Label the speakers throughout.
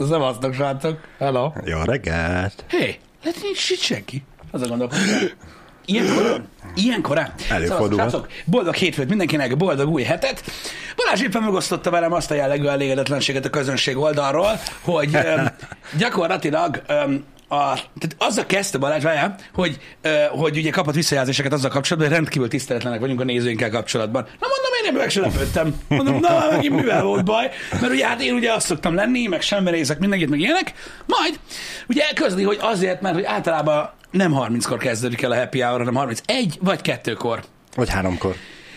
Speaker 1: Aznak, srácok. Hello.
Speaker 2: Jó reggelt!
Speaker 1: Hé, hey, lehet, nincs itt senki. Az a gondolkodom. Ilyen korán? Ilyen korán?
Speaker 2: Előfordulhat.
Speaker 1: Srácok, boldog hétfőt mindenkinek, boldog új hetet. Balázs éppen megosztotta velem azt a jellegű elégedetlenséget a közönség oldalról, hogy öm, gyakorlatilag öm, a, tehát azzal kezdte Balázs, várjál, hogy, ö, hogy ugye kapott visszajelzéseket azzal kapcsolatban, hogy rendkívül tiszteletlenek vagyunk a nézőinkkel kapcsolatban. Na mondom, én ebből meg se lepődtem. Mondom, na, megint mivel volt baj? Mert ugye hát én ugye azt szoktam lenni, meg semmi nézek mindenkit, meg ilyenek. Majd ugye közli, hogy azért, mert hogy általában nem 30-kor kezdődik el a happy hour, hanem 31 vagy 2-kor.
Speaker 2: Vagy háromkor.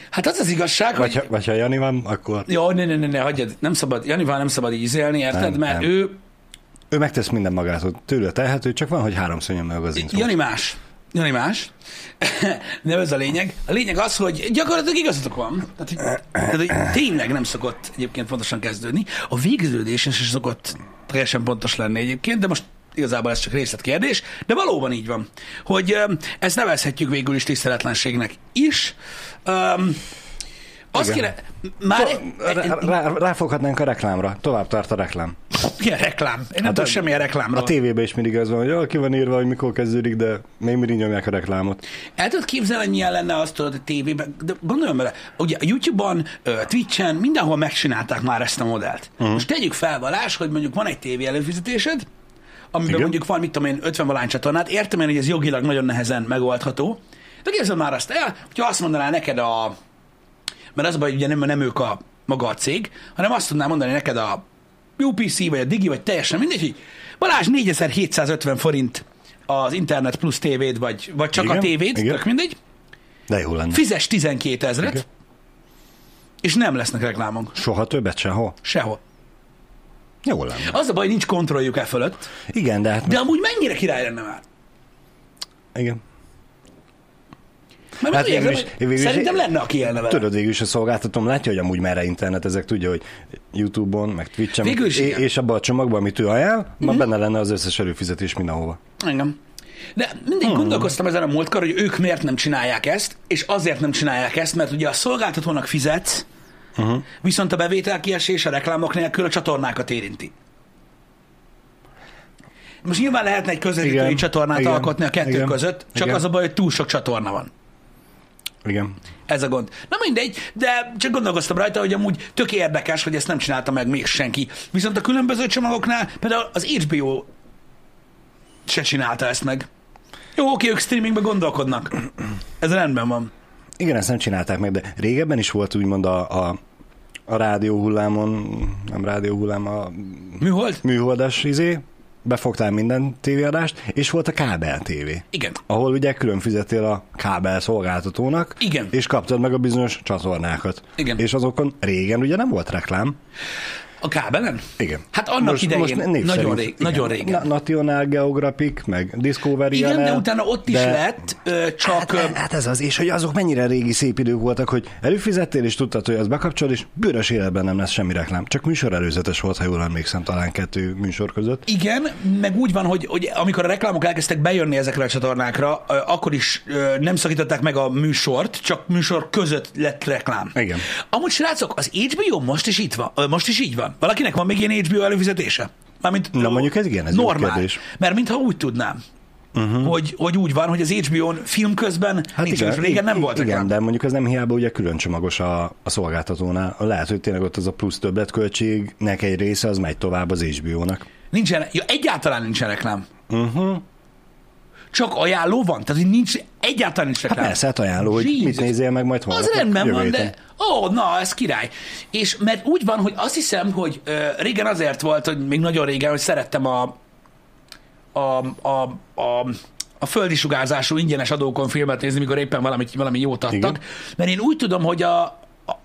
Speaker 1: Hát az az igazság,
Speaker 2: Vagy,
Speaker 1: hogy...
Speaker 2: ha, vagy ha Jani van, akkor
Speaker 1: Jó, ne, ne, ne, ne, hagyjad, nem szabad, Janival nem szabad így izélni, érted?
Speaker 2: Nem,
Speaker 1: mert
Speaker 2: nem.
Speaker 1: ő,
Speaker 2: ő megtesz minden magától. Tőle telhető, csak van, hogy háromszor nyom meg az intro.
Speaker 1: Jani más. Jani más. Nem ez a lényeg. A lényeg az, hogy gyakorlatilag igazatok van. Tehát, hogy, tehát, hogy tényleg nem szokott egyébként pontosan kezdődni. A végződés is szokott teljesen pontos lenni egyébként, de most igazából ez csak részletkérdés, de valóban így van, hogy ezt nevezhetjük végül is tiszteletlenségnek is. Um, azt
Speaker 2: Igen.
Speaker 1: kéne, már
Speaker 2: Rá, rá, ráfoghatnánk a reklámra. Tovább tart a reklám.
Speaker 1: ilyen reklám. Én nem
Speaker 2: Hát
Speaker 1: tudok semmilyen reklámról.
Speaker 2: A tévében is mindig az van, hogy jól ki van írva, hogy mikor kezdődik, de még mindig nyomják a reklámot.
Speaker 1: El tudod képzelni, hogy milyen lenne azt tudod a tévében, de gondoljon bele, ugye a YouTube-on, Twitch-en, mindenhol megcsinálták már ezt a modellt. Uh-huh. Most tegyük fel, Balázs, hogy mondjuk van egy tévé előfizetésed, amiben
Speaker 2: Igen.
Speaker 1: mondjuk van, mit tudom én, 50 valány csatornát, értem én, hogy ez jogilag nagyon nehezen megoldható, de képzeld már azt el, hogyha azt mondaná neked a, mert az a baj, ugye nem, nem ők a maga a cég, hanem azt tudná mondani neked a UPC, vagy a Digi, vagy teljesen mindegy, hogy Balázs 4750 forint az Internet plusz tévéd, vagy, vagy csak
Speaker 2: Igen,
Speaker 1: a tévéd,
Speaker 2: igen.
Speaker 1: tök mindegy,
Speaker 2: De jó lenne.
Speaker 1: fizes 12 ezeret,
Speaker 2: Igen.
Speaker 1: és nem lesznek reklámok.
Speaker 2: Soha többet sehol.
Speaker 1: Sehol.
Speaker 2: Jó lenne.
Speaker 1: Az a baj, nincs kontrolljuk e fölött,
Speaker 2: Igen, de hát...
Speaker 1: de amúgy mennyire király lenne már?
Speaker 2: Igen.
Speaker 1: Mert
Speaker 2: Hát végül is- végül is-
Speaker 1: szerintem lenne, aki élne vele.
Speaker 2: Tudod, végül is a szolgáltatom látja, hogy amúgy merre internet, ezek tudja, hogy YouTube-on, meg Twitch-en,
Speaker 1: Végül is
Speaker 2: és, és abban a csomagban, amit ő ajánl, ma benne lenne az összes előfizetés mindenhova.
Speaker 1: Engem. De mindig hmm. gondolkoztam ezen a múltkor, hogy ők miért nem csinálják ezt, és azért nem csinálják ezt, mert ugye a szolgáltatónak fizetsz, uh-huh. viszont a bevételkiesés a reklámok nélkül a csatornákat érinti. Most nyilván lehetne egy közvetítői csatornát
Speaker 2: igen,
Speaker 1: alkotni a kettő
Speaker 2: igen,
Speaker 1: között, csak
Speaker 2: igen.
Speaker 1: az a baj, hogy túl sok csatorna van.
Speaker 2: Igen.
Speaker 1: Ez a gond. Na mindegy, de csak gondolkoztam rajta, hogy amúgy tök érdekes, hogy ezt nem csinálta meg még senki. Viszont a különböző csomagoknál például az HBO se csinálta ezt meg. Jó, oké, ők streamingbe gondolkodnak. Ez rendben van.
Speaker 2: Igen, ezt nem csinálták meg, de régebben is volt úgymond a, a, a rádió hullámon, nem rádió hullám, a
Speaker 1: Műhold?
Speaker 2: műholdas izé, befogtál minden tévéadást, és volt a kábel tévé.
Speaker 1: Igen.
Speaker 2: ahol ugye külön fizettél a kábel szolgáltatónak,
Speaker 1: Igen.
Speaker 2: és kaptad meg a bizonyos csatornákat.
Speaker 1: Igen.
Speaker 2: És azokon régen ugye nem volt reklám.
Speaker 1: A kábelen?
Speaker 2: Igen.
Speaker 1: Hát annak idején,
Speaker 2: név
Speaker 1: nagyon
Speaker 2: szerint,
Speaker 1: rég-
Speaker 2: igen.
Speaker 1: nagyon régen.
Speaker 2: Na, National Geographic, meg Discovery
Speaker 1: Igen, de
Speaker 2: Channel,
Speaker 1: utána ott is
Speaker 2: de-
Speaker 1: lett, ö, csak...
Speaker 2: Hát, hát ez az, és hogy azok mennyire régi szép idők voltak, hogy előfizettél, és tudtad, hogy az bekapcsol, és bőrös életben nem lesz semmi reklám. Csak műsor előzetes volt, ha jól emlékszem, talán kettő műsor között.
Speaker 1: Igen, meg úgy van, hogy, hogy amikor a reklámok elkezdtek bejönni ezekre a csatornákra, akkor is nem szakították meg a műsort, csak műsor között lett reklám.
Speaker 2: Igen.
Speaker 1: Amúgy srácok, az HBO most is itt van, most is így van. Valakinek van még ilyen HBO előfizetése? Mármint,
Speaker 2: Na, mondjuk ez igen, ez
Speaker 1: normál.
Speaker 2: kérdés.
Speaker 1: Mert mintha úgy tudnám. Uh-huh. Hogy, hogy úgy van, hogy az HBO-n film közben hát nincs, igen, régen nem volt
Speaker 2: Igen, de mondjuk ez nem hiába ugye külön csomagos a, a szolgáltatónál. Lehet, hogy tényleg ott az a plusz többletköltségnek egy része, az megy tovább az HBO-nak.
Speaker 1: Nincsen, ja, egyáltalán nincsen reklám.
Speaker 2: Uh-huh.
Speaker 1: Csak ajánló van, tehát hogy nincs, egyáltalán nincs
Speaker 2: Hát
Speaker 1: reklám.
Speaker 2: persze, hát ajánló, hogy
Speaker 1: Jesus.
Speaker 2: mit nézél meg majd holnap.
Speaker 1: Az rendben
Speaker 2: jövő
Speaker 1: van, de ó, na, ez király. És mert úgy van, hogy azt hiszem, hogy ö, régen azért volt, hogy még nagyon régen, hogy szerettem a a, a, a, a földi sugárzású ingyenes adókon filmet nézni, mikor éppen valamit, valami jót adtak.
Speaker 2: Igen.
Speaker 1: Mert én úgy tudom, hogy a, a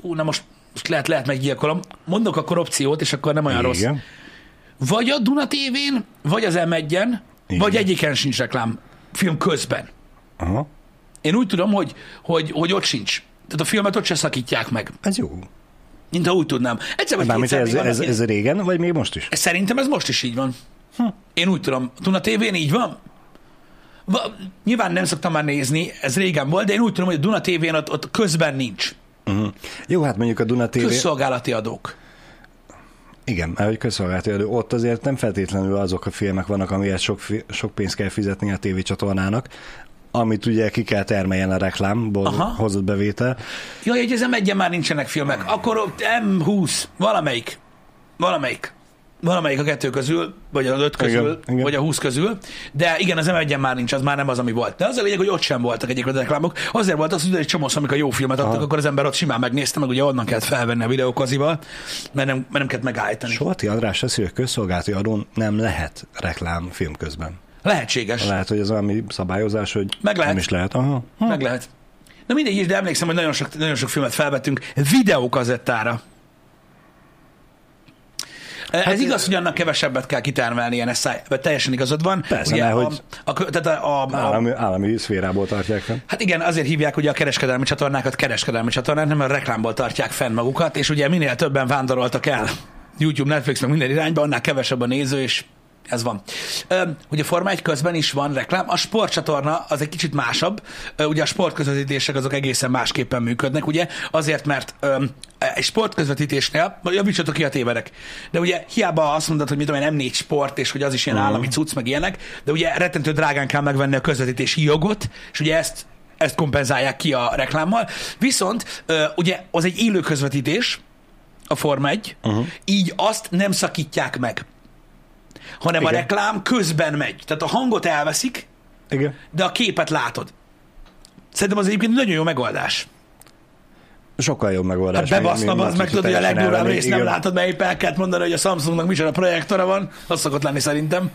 Speaker 1: ú, na most, most lehet, lehet meggyilkolom. Mondok akkor opciót, és akkor nem olyan rossz.
Speaker 2: Igen.
Speaker 1: Vagy a Duna TV-n, vagy az M1-en,
Speaker 2: Igen.
Speaker 1: vagy egyiken sincs reklám film közben.
Speaker 2: Aha.
Speaker 1: Én úgy tudom, hogy, hogy, hogy ott sincs. Tehát a filmet ott se szakítják meg.
Speaker 2: Ez jó.
Speaker 1: Mint ha úgy tudnám. Egyszer vagy
Speaker 2: Mármint ez, ez, ez régen, vagy még most is?
Speaker 1: Szerintem ez most is így van. Hm. Én úgy tudom. Tuna TV-n így van? Va, nyilván nem szoktam már nézni, ez régen volt, de én úgy tudom, hogy a Duna TV-n ott, ott közben nincs.
Speaker 2: Uh-huh. Jó, hát mondjuk a Duna TV...
Speaker 1: Közszolgálati adók.
Speaker 2: Igen, mert hogy közszolgálati adó, ott azért nem feltétlenül azok a filmek vannak, amiért sok, sok pénzt kell fizetni a tévécsatornának, amit ugye ki kell termeljen a reklámból
Speaker 1: Aha.
Speaker 2: hozott bevétel.
Speaker 1: Jaj, hogy ezen egyen már nincsenek filmek. Akkor ott M20, valamelyik. Valamelyik. Valamelyik a kettő közül, vagy az öt közül,
Speaker 2: Igen, igen.
Speaker 1: vagy a húsz közül. De igen, az m már nincs, az már nem az, ami volt. De az a lényeg, hogy ott sem voltak egyébként a reklámok. Azért volt az, hogy egy csomó, amikor jó filmet adtak,
Speaker 2: Aha.
Speaker 1: akkor az ember ott simán megnézte, meg ugye onnan kellett felvenni a videókazival, mert nem, mert nem kellett megállítani.
Speaker 2: Solti András teszi, hogy közszolgálati adón nem lehet reklám film közben.
Speaker 1: Lehetséges.
Speaker 2: Lehet, hogy ez valami szabályozás, hogy
Speaker 1: Meg lehet.
Speaker 2: nem is lehet. Aha. Ha.
Speaker 1: Meg lehet. Na mindegy de emlékszem, hogy nagyon sok, nagyon sok filmet felvettünk videókazettára. Hát ez igaz, hogy annak kevesebbet kell kitermelni ilyen SI, vagy teljesen igazad van.
Speaker 2: Persze,
Speaker 1: Ugye
Speaker 2: mert
Speaker 1: a,
Speaker 2: hogy-
Speaker 1: a, a, tehát a, a,
Speaker 2: Állami, állami szférából tartják fel.
Speaker 1: Hát igen, azért hívják ugye a kereskedelmi csatornákat kereskedelmi csatornák, nem a reklámból tartják fenn magukat, és ugye minél többen vándoroltak el YouTube, Netflix, meg minden irányba, annál kevesebb a néző, és ez van. Ugye a Forma 1 közben is van reklám, a sportcsatorna az egy kicsit másabb, ugye a sportközvetítések azok egészen másképpen működnek, ugye, azért, mert egy sportközvetítésnél, javítsatok ki a tévedek, de ugye hiába azt mondod, hogy mit tudom én, M4 sport, és hogy az is ilyen állami cucc, meg ilyenek, de ugye rettentő drágán kell megvenni a közvetítési jogot, és ugye ezt ezt kompenzálják ki a reklámmal. Viszont ugye az egy élő közvetítés, a Forma 1, uh-huh. így azt nem szakítják meg, hanem Igen. a reklám közben megy. Tehát a hangot elveszik,
Speaker 2: Igen.
Speaker 1: de a képet látod. Szerintem az egyébként nagyon jó megoldás.
Speaker 2: Sokkal jobb megoldás.
Speaker 1: Hát bebaszna, az meg tudod, hogy a legdurvább részt nem látod, mert épp el kellett mondani, hogy a Samsungnak micsoda projektora van, az szokott lenni szerintem,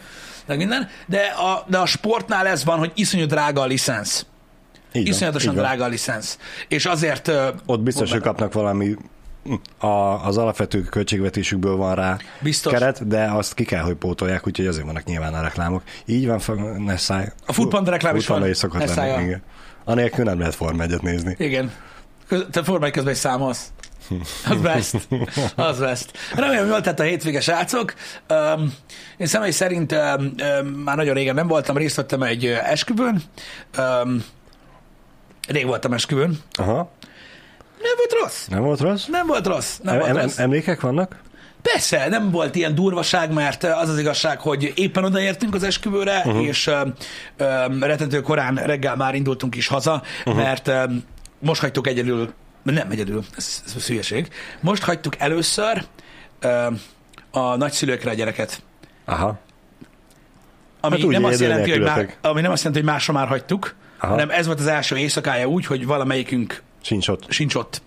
Speaker 1: meg minden. De a, de a sportnál ez van, hogy iszonyú drága a licensz.
Speaker 2: Így van,
Speaker 1: Iszonyatosan
Speaker 2: így van.
Speaker 1: drága a licensz. És azért...
Speaker 2: Ott biztos, hogy kapnak valami a, az alapvető költségvetésükből van rá
Speaker 1: Biztos.
Speaker 2: keret, de azt ki kell, hogy pótolják, úgyhogy azért vannak nyilván a reklámok. Így van, ne száj.
Speaker 1: A Foodpanda reklám is van.
Speaker 2: is szokott
Speaker 1: Ne
Speaker 2: lenni, igen. Anélkül nem lehet Forma 1 nézni.
Speaker 1: Igen. Te formai közben is számolsz. Az best. Az best. Remélem, jól tett a hétvége, srácok. Um, én személy szerint um, um, már nagyon régen nem voltam, részt vettem egy esküvőn. Um, rég voltam esküvőn.
Speaker 2: Aha,
Speaker 1: Nem volt rossz.
Speaker 2: nem volt rossz?
Speaker 1: Nem volt rossz. Nem
Speaker 2: Em-
Speaker 1: volt rossz.
Speaker 2: emlékek vannak?
Speaker 1: Persze, nem volt ilyen durvaság, mert az az igazság, hogy éppen odaértünk az esküvőre, uh-huh. és um, um, rettentő korán reggel már indultunk is haza, uh-huh. mert um, most hagytuk egyedül, nem egyedül, ez, ez hülyeség, most hagytuk először um, a nagyszülőkre a gyereket.
Speaker 2: Aha.
Speaker 1: Ami,
Speaker 2: Hát
Speaker 1: nem azt jelenti, hogy már, ami nem azt jelenti, hogy másra már hagytuk,
Speaker 2: Aha.
Speaker 1: hanem ez volt az első éjszakája úgy, hogy valamelyikünk
Speaker 2: Sincs ott.
Speaker 1: sincs ott.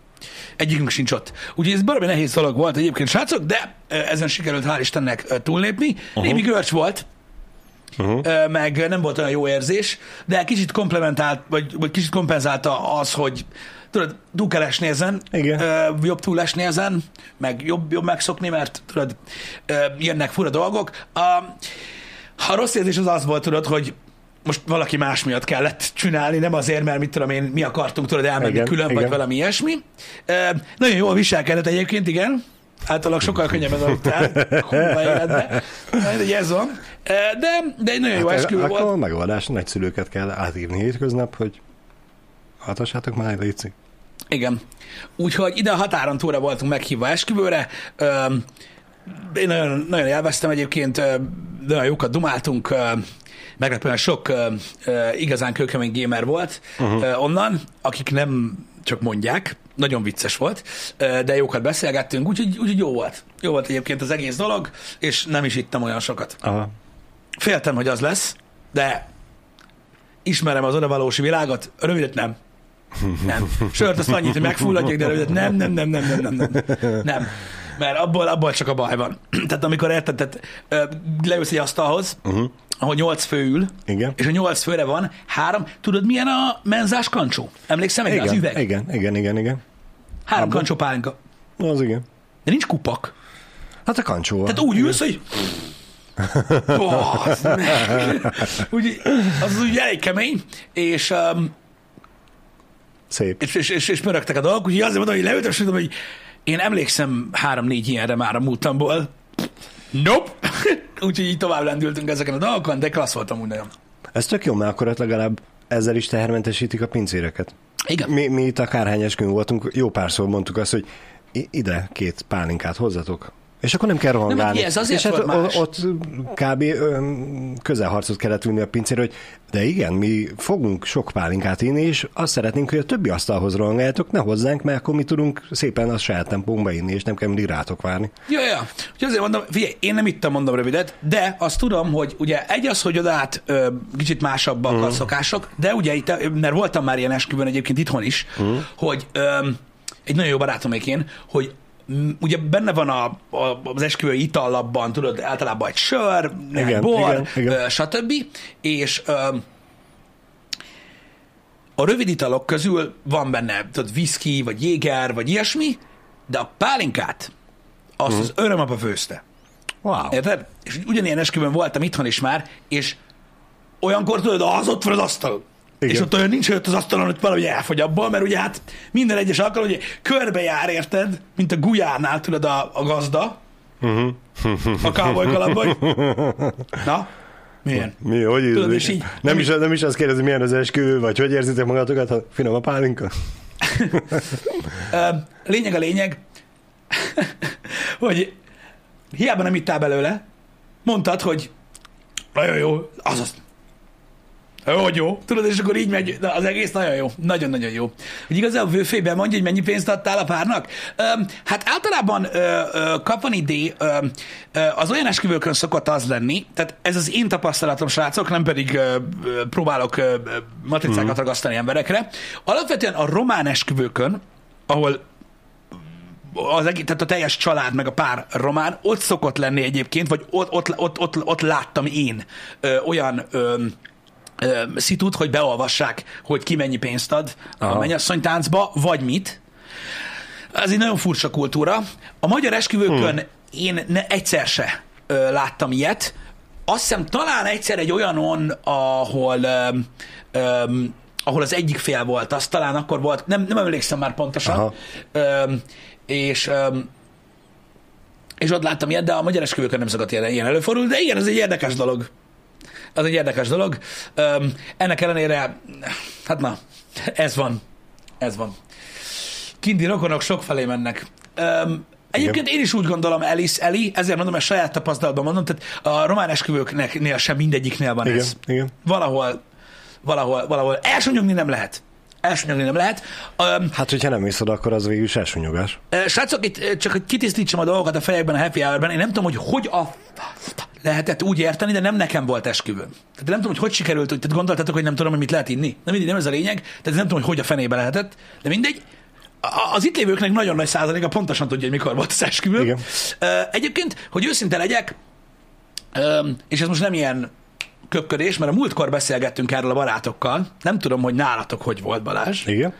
Speaker 1: Egyikünk sincs ott. Úgyhogy ez baromi nehéz dolog volt egyébként, srácok, de ezen sikerült hál' Istennek túllépni. Uh-huh. Némi görcs volt,
Speaker 2: Uh-huh.
Speaker 1: meg nem volt olyan jó érzés, de kicsit komplementált, vagy, vagy kicsit kompenzálta az, hogy tudod, túl kell esni ezen,
Speaker 2: Igen.
Speaker 1: Ö, jobb túl esni ezen, meg jobb, jobb megszokni, mert tudod, ö, jönnek fura dolgok. A, a rossz érzés az az volt, tudod, hogy most valaki más miatt kellett csinálni, nem azért, mert mit tudom én, mi akartunk tudod elmenni igen, külön, igen. vagy valami ilyesmi. E, nagyon jól viselkedett egyébként, igen. Általában sokkal könnyebben. Kurva életbe. Ez van. De, de egy nagyon jó
Speaker 2: Hát,
Speaker 1: esküvő
Speaker 2: akkor
Speaker 1: volt.
Speaker 2: a megoldás, nagyszülőket kell átírni hétköznap, hogy hatassátok már, létszik.
Speaker 1: Igen. Úgyhogy ide a határon túlra voltunk meghívva esküvőre. Én nagyon, nagyon élveztem egyébként, nagyon jókat dumáltunk, meglepően sok igazán kőkemény gamer volt uh-huh. onnan, akik nem csak mondják, nagyon vicces volt, de jókat beszélgettünk, úgyhogy, úgyhogy jó volt. Jó volt egyébként az egész dolog, és nem is ittam olyan sokat.
Speaker 2: Aha.
Speaker 1: Féltem, hogy az lesz, de ismerem az odavalósi világot, rövidet nem. Nem. Sört azt annyit, hogy megfulladjak, de rövidet nem, nem, nem, nem, nem, nem, nem. Nem. Mert abból, abból csak a baj van. Tehát amikor érted, tehát leülsz egy asztalhoz, uh-huh. ahol nyolc fő ül,
Speaker 2: Igen.
Speaker 1: és a nyolc főre van három, tudod milyen a menzás kancsó? Emlékszem egy az
Speaker 2: Igen,
Speaker 1: üveg?
Speaker 2: igen, igen, igen, igen.
Speaker 1: Három
Speaker 2: Abban?
Speaker 1: kancsó pálinka.
Speaker 2: Az igen.
Speaker 1: De nincs kupak.
Speaker 2: Hát a kancsó.
Speaker 1: Tehát úgy ülsz, hogy... Az, meg. úgy, az úgy elég kemény, és, um,
Speaker 2: Szép.
Speaker 1: és, és, és, és pörögtek a dolgok, úgyhogy azért mondom, hogy leültem, és mondom, hogy én emlékszem három-négy ilyenre már a múltamból. Nope! úgyhogy így tovább lendültünk ezeken a dolgokon, de klassz voltam úgy nagyon.
Speaker 2: Ez tök jó, mert akkor ott legalább ezzel is tehermentesítik a pincéreket.
Speaker 1: Igen.
Speaker 2: Mi, mi itt akárhány esküvőn voltunk, jó párszor mondtuk azt, hogy ide két pálinkát hozzatok, És akkor nem kell rohangálni.
Speaker 1: figyelj, ez azért
Speaker 2: és hát
Speaker 1: más.
Speaker 2: ott kb. közelharcot kellett ülni a pincére, hogy de igen, mi fogunk sok pálinkát inni, és azt szeretnénk, hogy a többi asztalhoz rohangáljátok, ne hozzánk, mert akkor mi tudunk szépen a saját tempónkba inni, és nem kell mindig rátok várni.
Speaker 1: Ja, ja. Úgyhogy azért mondom, figyelj, én nem ittam, mondom rövidet, de azt tudom, hogy ugye egy az, hogy odát ö, kicsit másabbak uh-huh. a szokások, de ugye itt, mert voltam már ilyen esküvőn egyébként itthon is, uh-huh. hogy ö, egy nagyon jó barátomék én, hogy ugye benne van a, a, az esküvői itallapban, tudod, általában egy sör, egy
Speaker 2: Igen,
Speaker 1: bor,
Speaker 2: igen, igen.
Speaker 1: Stb. És a rövid italok közül van benne, tudod, whisky, vagy jéger, vagy ilyesmi, de a pálinkát azt
Speaker 2: Mhm.
Speaker 1: az örömapa főzte.
Speaker 2: Wow.
Speaker 1: Érted? És ugyanilyen esküvőn voltam itthon is már, és olyankor tudod, az ott van az asztal.
Speaker 2: Igen.
Speaker 1: És ott olyan nincs ott az asztalon, hogy valahogy elfogy abból, mert ugye hát minden egyes alkalom, hogy körbejár, érted, mint a gulyánál, tudod, a, a gazda,
Speaker 2: Mhm.
Speaker 1: a cowboy kalapban. Na, milyen?
Speaker 2: Mi, hogy
Speaker 1: Tudod, és így-
Speaker 2: nem, is, nem is azt kérdezi, milyen az esküvő, vagy hogy érzitek magatokat, ha finom a pálinka?
Speaker 1: Lényeg a lényeg, hogy hiába nem ittál belőle, mondtad, hogy nagyon jó, azaz. Hogy jó. Tudod, és akkor így megy, de az egész nagyon jó. Nagyon-nagyon jó. Hogy igazából vőfében mondja, hogy mennyi pénzt adtál a párnak? Öm, hát általában ö, ö, Kapani D ö, ö, az olyan esküvőkön szokott az lenni, tehát ez az én tapasztalatom, srácok, nem pedig ö, ö, próbálok ö, matricákat ragasztani emberekre. Alapvetően a román esküvőkön, ahol az egész, tehát a teljes család meg a pár román, ott szokott lenni egyébként, vagy ott, ott, ott, ott, ott láttam én ö, olyan ö, szitut, hogy beolvassák, hogy ki mennyi pénzt ad Aha. a
Speaker 2: Aha.
Speaker 1: mennyasszonytáncba, vagy mit. Ez egy nagyon furcsa kultúra. A magyar esküvőkön hmm. én ne, egyszer se ö, láttam ilyet. Azt hiszem talán egyszer egy olyanon, ahol ö, ö, ahol az egyik fél volt, az talán akkor volt, nem, nem emlékszem már pontosan,
Speaker 2: Aha.
Speaker 1: ö, és ö, és ott láttam ilyet, de a magyar esküvőkön nem szokott ilyen, ilyen előfordulni, de igen, ez egy érdekes dolog. Az egy érdekes dolog. Öm, ennek ellenére, hát na, ez van. Ez van. Kinti rokonok sokfelé mennek. Öm, egyébként én is úgy gondolom, Elis, Eli, ezért mondom, ezt saját tapasztalatban mondom, tehát a román esküvőknél sem mindegyiknél van
Speaker 2: Igen,
Speaker 1: ez.
Speaker 2: igen.
Speaker 1: Valahol, valahol, valahol. Elsonyogni nem lehet. Elsonyogni nem lehet. Öm,
Speaker 2: Hát, hogyha nem iszod, akkor az végül is elsonyogás.
Speaker 1: Ö, Srácok, itt csak hogy kitisztítsam a dolgokat a fejekben a happy hour Én nem tudom, hogy hogy a lehetett úgy érteni, de nem nekem volt esküvőm. Tehát nem tudom, hogy hogy sikerült, hogy tehát gondoltatok, hogy nem tudom, hogy mit lehet inni. Nem mindegy, nem ez a lényeg, tehát nem tudom, hogy hogy a fenébe lehetett, de mindegy. Az itt lévőknek nagyon nagy százaléka pontosan tudja, hogy mikor volt az esküvő.
Speaker 2: Igen.
Speaker 1: Egyébként, hogy őszinte legyek, és ez most nem ilyen köpködés, mert a múltkor beszélgettünk erről a barátokkal. Nem tudom, hogy nálatok hogy volt Balázs.
Speaker 2: Igen?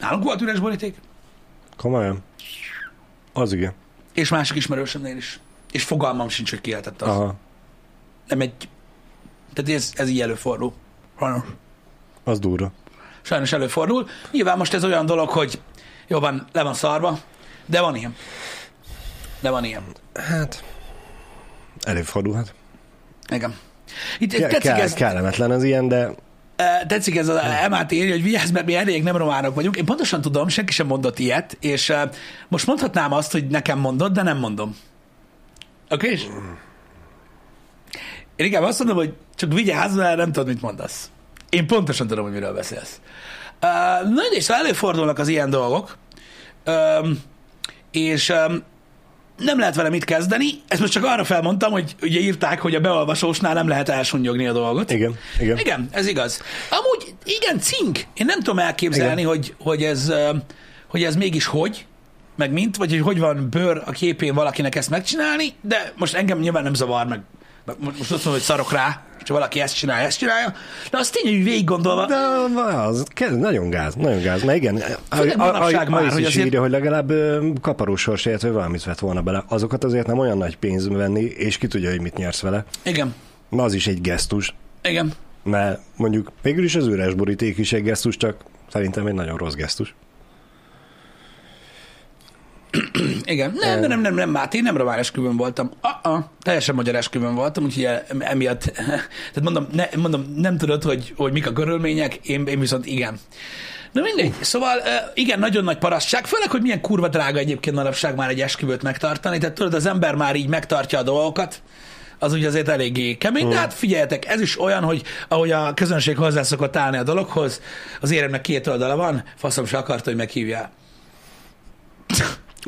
Speaker 1: Nálunk volt üres boríték?
Speaker 2: Komolyan? Az igen.
Speaker 1: És másik ismerősömnél is. És fogalmam sincs, hogy ki lehetett az.
Speaker 2: Aha.
Speaker 1: Nem egy... Tehát ez, ez így előfordul. Sajnos.
Speaker 2: Az durva.
Speaker 1: Sajnos előfordul. Nyilván most ez olyan dolog, hogy jó van, le van szarva, de van ilyen. De van ilyen.
Speaker 2: Hát, előfordulhat.
Speaker 1: Igen. Itt
Speaker 2: Ke-
Speaker 1: tetszik,
Speaker 2: kell,
Speaker 1: ez,
Speaker 2: kellemetlen az ilyen, de
Speaker 1: tetszik ez az MAT írja, hogy vigyázz, mert mi elég nem románok vagyunk. Én pontosan tudom, senki sem mondott ilyet, és most mondhatnám azt, hogy nekem mondod, de nem mondom. Oké? Okay? Én inkább azt mondom, hogy csak vigyázz, mert nem tudod, mit mondasz. Én pontosan tudom, hogy miről beszélsz. Na, és szóval előfordulnak az ilyen dolgok, és nem lehet vele mit kezdeni. Ezt most csak arra felmondtam, hogy ugye írták, hogy a beolvasósnál nem lehet elsúnyogni a dolgot.
Speaker 2: igen, igen.
Speaker 1: Igen, ez igaz. Amúgy, igen, cink. Én nem tudom elképzelni, hogy, hogy, ez, hogy ez mégis hogy, meg mint, vagy hogy hogy van bőr a képén valakinek ezt megcsinálni, de most engem nyilván nem zavar, meg meg most azt mondom, hogy szarok rá, ha valaki ezt csinálja, ezt csinálja, de azt tényleg, hogy végig gondolva,
Speaker 2: De az nagyon gáz, nagyon gáz, mert igen,
Speaker 1: Főleg már,
Speaker 2: az
Speaker 1: hogy
Speaker 2: is
Speaker 1: azért-
Speaker 2: írja, hogy legalább ö, kaparós sorsért, vagy valamit vett volna bele. Azokat azért nem olyan nagy pénz venni, és ki tudja, hogy mit nyersz vele.
Speaker 1: igen,
Speaker 2: Ma az is egy gesztus,
Speaker 1: igen,
Speaker 2: mert mondjuk végül is az üres boríték is egy gesztus, csak szerintem egy nagyon rossz gesztus.
Speaker 1: Igen. Nem, nem, nem, nem, nem, Máté, nem román esküvőn voltam. Uh-uh, teljesen magyar esküvőn voltam, úgyhogy e- emiatt, tehát mondom, ne, mondom nem tudod, hogy, hogy mik a körülmények, én, én viszont igen. Na mindegy. Szóval ö, igen, nagyon nagy parasztság, főleg, hogy milyen kurva drága egyébként manapság már egy esküvőt megtartani, tehát tudod, az ember már így megtartja a dolgokat, az ugye azért eléggé kemény, de hát figyeljetek, ez is olyan, hogy ahogy a közönség hozzászokott állni a dologhoz, az éremnek két oldala van, faszom se akarta, hogy meghívjál.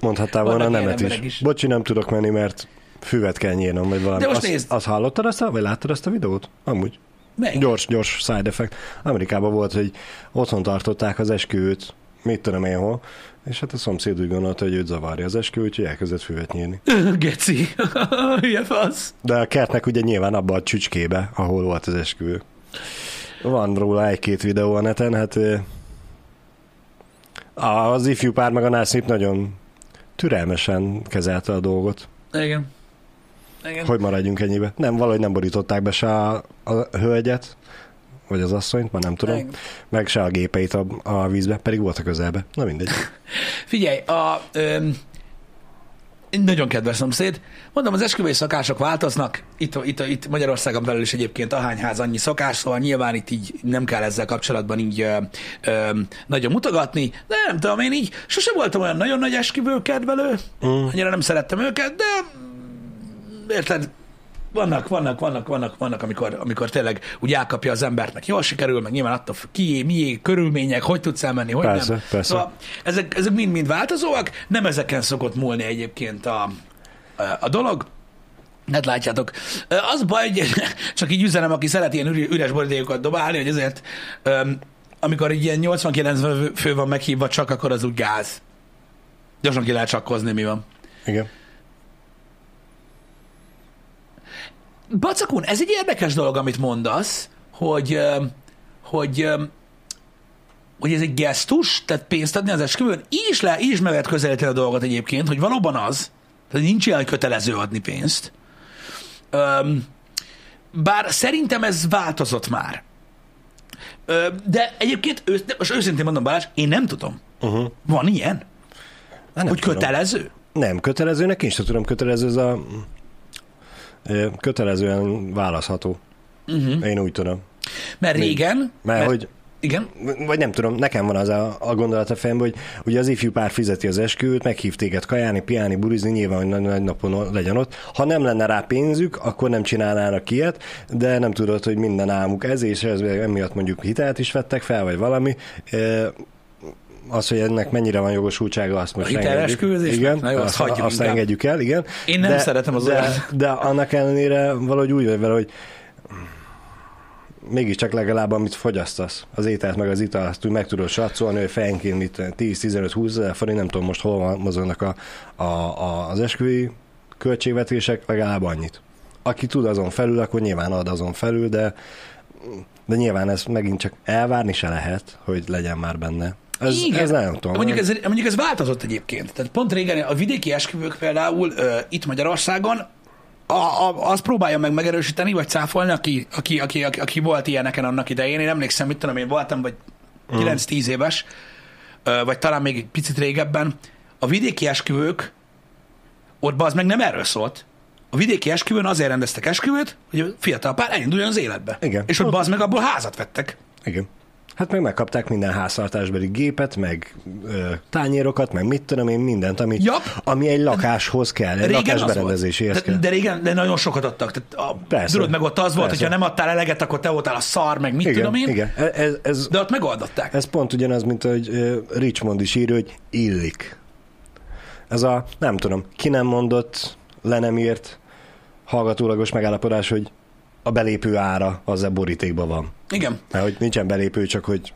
Speaker 2: Mondhattál volna
Speaker 1: ilyen
Speaker 2: nemet is.
Speaker 1: is.
Speaker 2: Bocsi, nem tudok menni, mert füvet kell nyírnom, vagy valami.
Speaker 1: De most
Speaker 2: azt,
Speaker 1: nézd.
Speaker 2: azt hallottad azt, vagy láttad azt a videót? Amúgy.
Speaker 1: Meg.
Speaker 2: Gyors, gyors side effect. Amerikában volt, hogy otthon tartották az esküvőt, mit tudom én hol, és hát a szomszéd úgy gondolta, hogy őt zavarja az esküvő, úgyhogy elkezdett füvet nyírni.
Speaker 1: Geci. Hülye fasz.
Speaker 2: De a kertnek ugye nyilván abba a csücskébe, ahol volt az esküvő. Van róla egy-két videó a neten, hát az ifjú pár meg a nászép nagyon türelmesen kezelte a dolgot.
Speaker 1: Igen. Igen.
Speaker 2: Hogy maradjunk ennyibe? Nem, valahogy nem borították be se a, a hölgyet, vagy az asszonyt, már nem tudom,
Speaker 1: Igen.
Speaker 2: meg se a gépeit a, a vízbe, pedig volt a közelbe. Na mindegy.
Speaker 1: Figyelj, a, ö, nagyon kedves szomszéd. Mondom, az esküvői szokások változnak. Itt, itt, itt Magyarországon belül is egyébként ahány ház annyi szokás, szóval nyilván itt így nem kell ezzel kapcsolatban így ö, ö, nagyon mutogatni, de nem tudom, én így sose voltam olyan nagyon nagy esküvő kedvelő, mm. annyira nem szerettem őket, de érted, vannak, vannak, vannak, vannak, vannak, amikor, amikor tényleg úgy elkapja az embert, meg jól sikerül, meg nyilván attól kié, mié, körülmények, hogy tudsz elmenni, hogy
Speaker 2: Persze,
Speaker 1: nem.
Speaker 2: persze.
Speaker 1: Szóval ezek, ezek mind-mind változóak, nem ezeken szokott múlni egyébként a, a dolog. Hát látjátok. Az baj, hogy csak így üzenem, aki szeret ilyen üres borítékokat dobálni, hogy ezért amikor egy ilyen 80-90 fő van meghívva csak, akkor az úgy gáz. Gyorsan ki lehet csakkozni, mi van.
Speaker 2: Igen.
Speaker 1: Bacakun, ez egy érdekes dolog, amit mondasz, hogy, hogy, hogy ez egy gesztus, tehát pénzt adni az esküvőn. Így is, le, így is meg lehet közelíteni a dolgot egyébként, hogy valóban az, tehát nincs ilyen, hogy kötelező adni pénzt. Bár szerintem ez változott már. De egyébként, de most őszintén mondom, Balázs, én nem tudom.
Speaker 2: Uh-huh.
Speaker 1: Van ilyen?
Speaker 2: Hát nem
Speaker 1: hogy
Speaker 2: tudom.
Speaker 1: kötelező?
Speaker 2: Nem, kötelezőnek én sem tudom, kötelező ez a kötelezően választható. Uh-huh. Én úgy tudom.
Speaker 1: Mert régen...
Speaker 2: Mert, mert hogy
Speaker 1: Igen?
Speaker 2: vagy nem tudom, nekem van az a, a gondolat a fejemben, hogy ugye az ifjú pár fizeti az esküvőt, meghív téged kajálni, piálni, burizni, nyilván, hogy nagy, nagy napon legyen ott. Ha nem lenne rá pénzük, akkor nem csinálnának ilyet, de nem tudod, hogy minden álmuk ez, és ez emiatt mondjuk hitelt is vettek fel, vagy valami. Az, hogy ennek mennyire van jogosultsága, azt most engedjük. Igen,
Speaker 1: Na jó, azt
Speaker 2: azt,
Speaker 1: hagyjuk
Speaker 2: azt engedjük el, igen.
Speaker 1: Én nem szeretem az
Speaker 2: de,
Speaker 1: olyat.
Speaker 2: de annak ellenére valahogy úgy vagy vele, hogy mégiscsak legalább amit fogyasztasz, az ételt meg az italt, azt úgy meg tudod satszolni, hogy fejenként mit 10-15-20 ezer forint, nem tudom most hol van mozognak a, a, a, az esküvői költségvetések, legalább annyit. Aki tud azon felül, akkor nyilván ad azon felül, de de nyilván ez megint csak elvárni se lehet, hogy legyen már benne. Ez,
Speaker 1: Igen.
Speaker 2: ez nem tudom.
Speaker 1: Mondjuk ez, mondjuk ez változott egyébként. Tehát pont régen a vidéki esküvők például ö, itt Magyarországon a, a, azt próbálja meg megerősíteni, vagy cáfolni, aki, aki, aki, aki, aki volt ilyeneken annak idején. Én emlékszem, mit tudom, én voltam, vagy 9-10 éves, ö, vagy talán még egy picit régebben. A vidéki esküvők, ott az meg nem erről szólt. A vidéki esküvőn azért rendeztek esküvőt, hogy a fiatal pár elinduljon az életbe.
Speaker 2: Igen.
Speaker 1: És ott az meg abból házat vettek.
Speaker 2: Igen. Hát meg megkapták minden háztartásbeli gépet, meg ö, tányérokat, meg mit tudom én, mindent, ami,
Speaker 1: Ja.
Speaker 2: ami egy lakáshoz kell, egy
Speaker 1: Régen volt.
Speaker 2: lakásberendezéséhez
Speaker 1: De,
Speaker 2: kell.
Speaker 1: de régen de nagyon sokat adtak. Tehát a,
Speaker 2: Persze.
Speaker 1: tudod, meg ott az volt,
Speaker 2: Persze.
Speaker 1: hogyha nem adtál eleget, akkor te voltál a szar, meg mit
Speaker 2: igen,
Speaker 1: tudom én.
Speaker 2: igen. Ez, ez,
Speaker 1: De ott megoldották.
Speaker 2: ez pont ugyanaz, mint hogy Richmond is írja, hogy illik. Ez a, nem tudom, ki nem mondott, le nem írt, hallgatólagos megállapodás, hogy a belépő ára az a borítékban van.
Speaker 1: Igen.
Speaker 2: Mert hogy nincsen belépő, csak hogy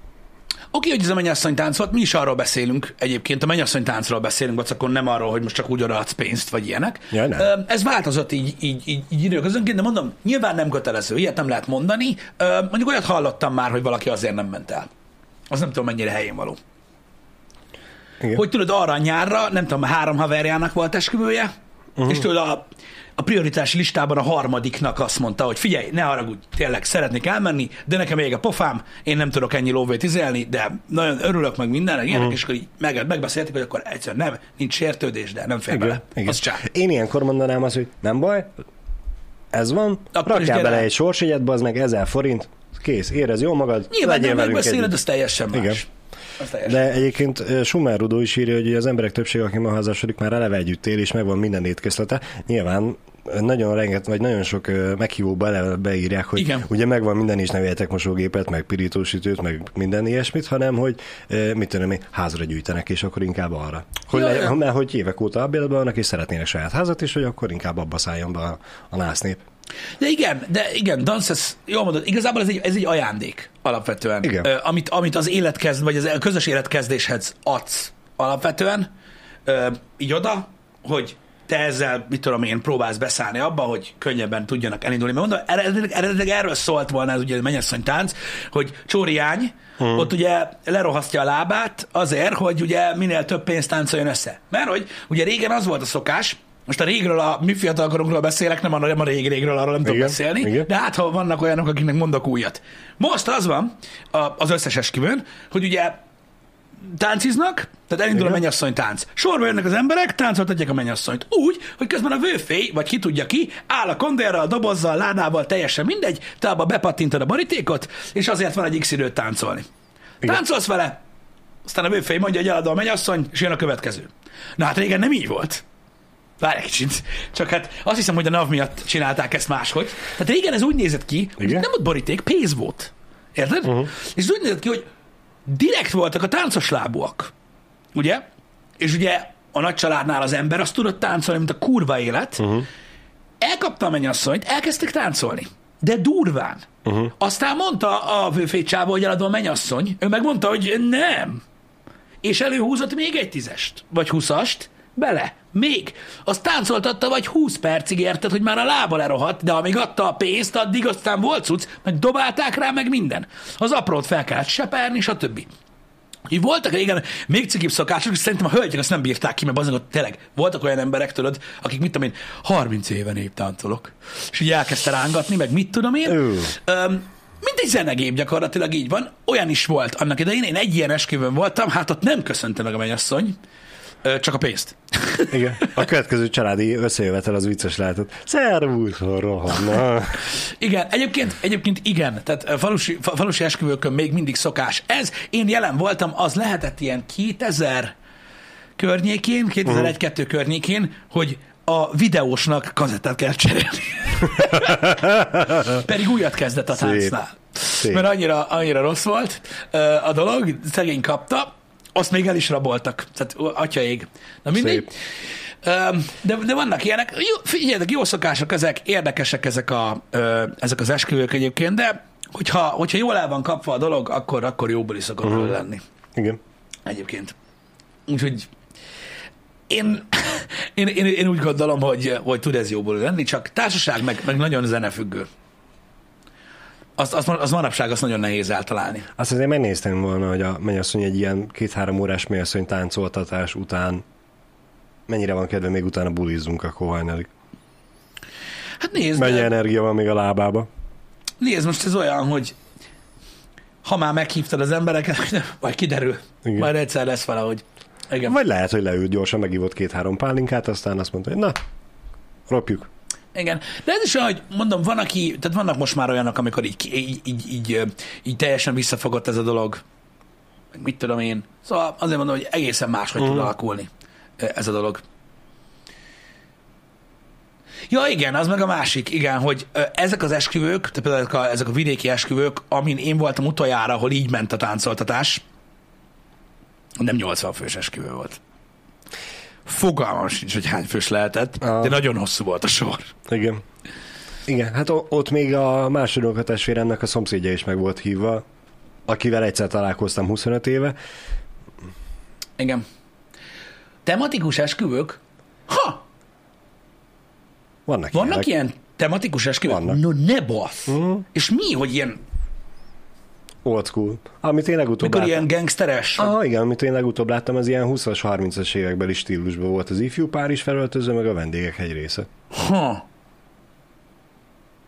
Speaker 1: Oké, hogy ez a mennyasszony tánc volt, mi is arról beszélünk egyébként, a mennyasszony táncról beszélünk, bacakon nem arról, hogy most csak úgy odaadsz pénzt, vagy ilyenek.
Speaker 2: Ja, nem.
Speaker 1: Ez változott így, így, így, így időközönként, de mondom, nyilván nem kötelező, ilyet nem lehet mondani. Mondjuk olyat hallottam már, hogy valaki azért nem ment el. Az nem tudom, mennyire helyén való.
Speaker 2: Igen.
Speaker 1: Hogy tudod, arra a nyárra, nem tudom, három haverjának volt esküvője, uh-huh. és tudod, a, a prioritási listában a harmadiknak azt mondta, hogy figyelj, ne haragudj, tényleg szeretnék elmenni, de nekem még a pofám, én nem tudok ennyi lóvét izelni, de nagyon örülök meg mindennek, ilyenek, uh-huh. és akkor így meg, megbeszéltük, hogy akkor egyszerűen nem, nincs sértődés, de nem fér bele. Az csá.
Speaker 2: Én ilyenkor mondanám azt, hogy nem baj, ez van,
Speaker 1: Akkor
Speaker 2: rakjál bele egy sorsjegyet, az meg 1000 forint, kész, érez jól magad,
Speaker 1: Nyilván
Speaker 2: legyél
Speaker 1: nem
Speaker 2: velünk
Speaker 1: megbeszéled, az teljesen más.
Speaker 2: Igen. De egyébként ö, Schumer Rudó is írja, hogy az emberek többsége, aki ma házasodik, már eleve együtt él, és megvan minden étkezlete. Nyilván nagyon renget, vagy nagyon sok meghívóba eleve beírják, hogy
Speaker 1: Igen.
Speaker 2: ugye megvan minden is, ne vegyetek mosógépet, meg pirítósütőt, meg minden ilyesmit, hanem hogy mit tudom én, házra gyűjtenek, és akkor inkább arra. Hogy,
Speaker 1: Ja,
Speaker 2: le,
Speaker 1: ja.
Speaker 2: mert hogy évek óta abélben vannak, és szeretnének saját házat, és hogy akkor inkább abba szálljon be a, a násznép.
Speaker 1: De igen, de igen, Dances, jól mondod, igazából ez egy, ez egy ajándék alapvetően.
Speaker 2: Igen.
Speaker 1: Ö, amit, amit az életkezd, vagy az a közös életkezdéshez adsz alapvetően, ö, így oda, hogy te ezzel, mit tudom én, próbálsz beszállni abba, hogy könnyebben tudjanak elindulni. Mert mondom, eredetileg, eredetileg erről szólt volna ez ugye a mennyasszony tánc, hogy Csóriány hmm. ott ugye lerohasztja a lábát azért, hogy ugye minél több pénzt táncoljon össze. Mert hogy ugye régen az volt a szokás, most a régről, a mi fiatalkorunkról beszélek, nem a, nem a régi régről, arról nem tudok beszélni,
Speaker 2: igen.
Speaker 1: de hát ha vannak olyanok, akiknek mondok újat. Most az van a, az összes esküvőn, hogy ugye tánciznak, tehát elindul
Speaker 2: Igen.
Speaker 1: a mennyasszony tánc. Sorba jönnek az emberek, táncoltatják a mennyasszonyt. Úgy, hogy közben a vőfély, vagy ki tudja ki, áll a kondérral, dobozzal, ládával, teljesen mindegy, te abba bepattintod a borítékot, és azért van egy x időt táncolni.
Speaker 2: Igen.
Speaker 1: Táncolsz vele, aztán a vőfély mondja, hogy eladom a mennyasszony, és jön a következő. Na hát régen nem így volt. Várj egy kicsit. Csak hát azt hiszem, hogy a NAV miatt csinálták ezt máshogy. Tehát régen ez úgy nézett ki, hogy
Speaker 2: Igen.
Speaker 1: nem ott boríték, pénz volt. Érted? Uh-huh. És úgy nézett ki, hogy direkt voltak a táncos lábúak. Ugye? És ugye a nagy családnál az ember azt tudott táncolni, mint a kurva élet. Uh-huh. Elkapta a mennyasszonyt, elkezdtek táncolni. De durván. Uh-huh. Aztán mondta a vőfécsávó, hogy eladom a mennyasszony. Ő megmondta, hogy nem. És előhúzott még egy tízest, vagy húszast, bele, még. Azt táncoltatta, vagy 20 percig érted, hogy már a lába lerohadt, de amíg adta a pénzt, addig aztán volt cucc, meg dobálták rá, meg minden. Az aprót fel kellett seperni, stb. Így voltak régen még cikibb szokások, és szerintem a hölgyek azt nem bírták ki, mert azon ott tényleg voltak olyan emberek, tudod, akik mit tudom én, 30 éve néptáncolok. És így elkezdte rángatni, meg mit tudom én. Öm, mint egy zenegép gyakorlatilag így van. Olyan is volt annak idején. Én egy ilyen esküvőn voltam, hát ott nem köszönte meg a mennyasszony, csak a pénzt.
Speaker 2: Igen. A következő családi összejövetel az vicces lehetett. Szervusz, rohanna.
Speaker 1: Igen, egyébként, egyébként igen, tehát falusi, fa- falusi esküvőkön még mindig szokás. Ez, én jelen voltam, az lehetett ilyen 2000 környékén, 2001-2 környékén, hogy a videósnak kazettát kell cserélni. Pedig újat kezdett a
Speaker 2: Szép.
Speaker 1: táncnál.
Speaker 2: Szép.
Speaker 1: Mert annyira, annyira rossz volt a dolog, szegény kapta, azt még el is raboltak. Tehát ó, atya ég. Na mindegy. De, de vannak ilyenek. Jó, figyeljetek, jó szokások ezek, érdekesek ezek, a, ezek az esküvők egyébként, de hogyha, hogyha jól el van kapva a dolog, akkor, akkor jóból is szokott uh-huh. lenni.
Speaker 2: Igen.
Speaker 1: Egyébként. Úgyhogy én, én, én, én úgy gondolom, hogy, hogy tud ez jóból lenni, csak társaság meg, meg nagyon zenefüggő. Azt, azt, az manapság azt nagyon nehéz eltalálni.
Speaker 2: Azt azért megnéztem volna, hogy a mennyasszony egy ilyen két-három órás mennyasszony táncoltatás után mennyire van kedve még utána bulizzunk akkor hajnalig.
Speaker 1: Hát nézd,
Speaker 2: Mennyi
Speaker 1: de-
Speaker 2: energia van még a lábába.
Speaker 1: Nézd, most ez olyan, hogy ha már meghívtad az embereket, majd kiderül.
Speaker 2: Igen.
Speaker 1: Majd egyszer lesz valahogy. Igen.
Speaker 2: Vagy lehet, hogy leült gyorsan, megívott két-három pálinkát, aztán azt mondta, hogy na, ropjuk.
Speaker 1: Igen. De ez is olyan, hogy mondom, van, aki, tehát vannak most már olyanok, amikor így, így, így, így, így teljesen visszafogott ez a dolog. Meg Mit tudom én. Szóval azért mondom, hogy egészen máshogy tud alakulni ö, ez a dolog. Ja, igen, az meg a másik, igen, hogy ezek az esküvők, tehát például ezek a, ezek a vidéki esküvők, amin én voltam utoljára, ahol így ment a táncoltatás, nem 80 fős esküvő volt. Fogalmam sincs, hogy hány fős lehetett,
Speaker 2: Ah.
Speaker 1: de nagyon hosszú volt a sor.
Speaker 2: Igen. Igen, hát ott még a második testvéremnek a szomszédja is meg volt hívva, akivel egyszer találkoztam 25 éve.
Speaker 1: Igen. Tematikus esküvők? Ha!
Speaker 2: Vannak,
Speaker 1: Vannak
Speaker 2: ilyenek.
Speaker 1: ilyen tematikus esküvők?
Speaker 2: Vannak.
Speaker 1: No, ne basz!
Speaker 2: Mhm.
Speaker 1: És mi, hogy ilyen,
Speaker 2: Old school. Amit én legutóbb
Speaker 1: mikor
Speaker 2: láttam.
Speaker 1: ilyen gangsteres?
Speaker 2: Ah, igen, amit én legutóbb láttam, az ilyen 20-as, 30-as évekbeli stílusban volt az ifjú pár is felöltöző, meg a vendégek egy része.
Speaker 1: Ha.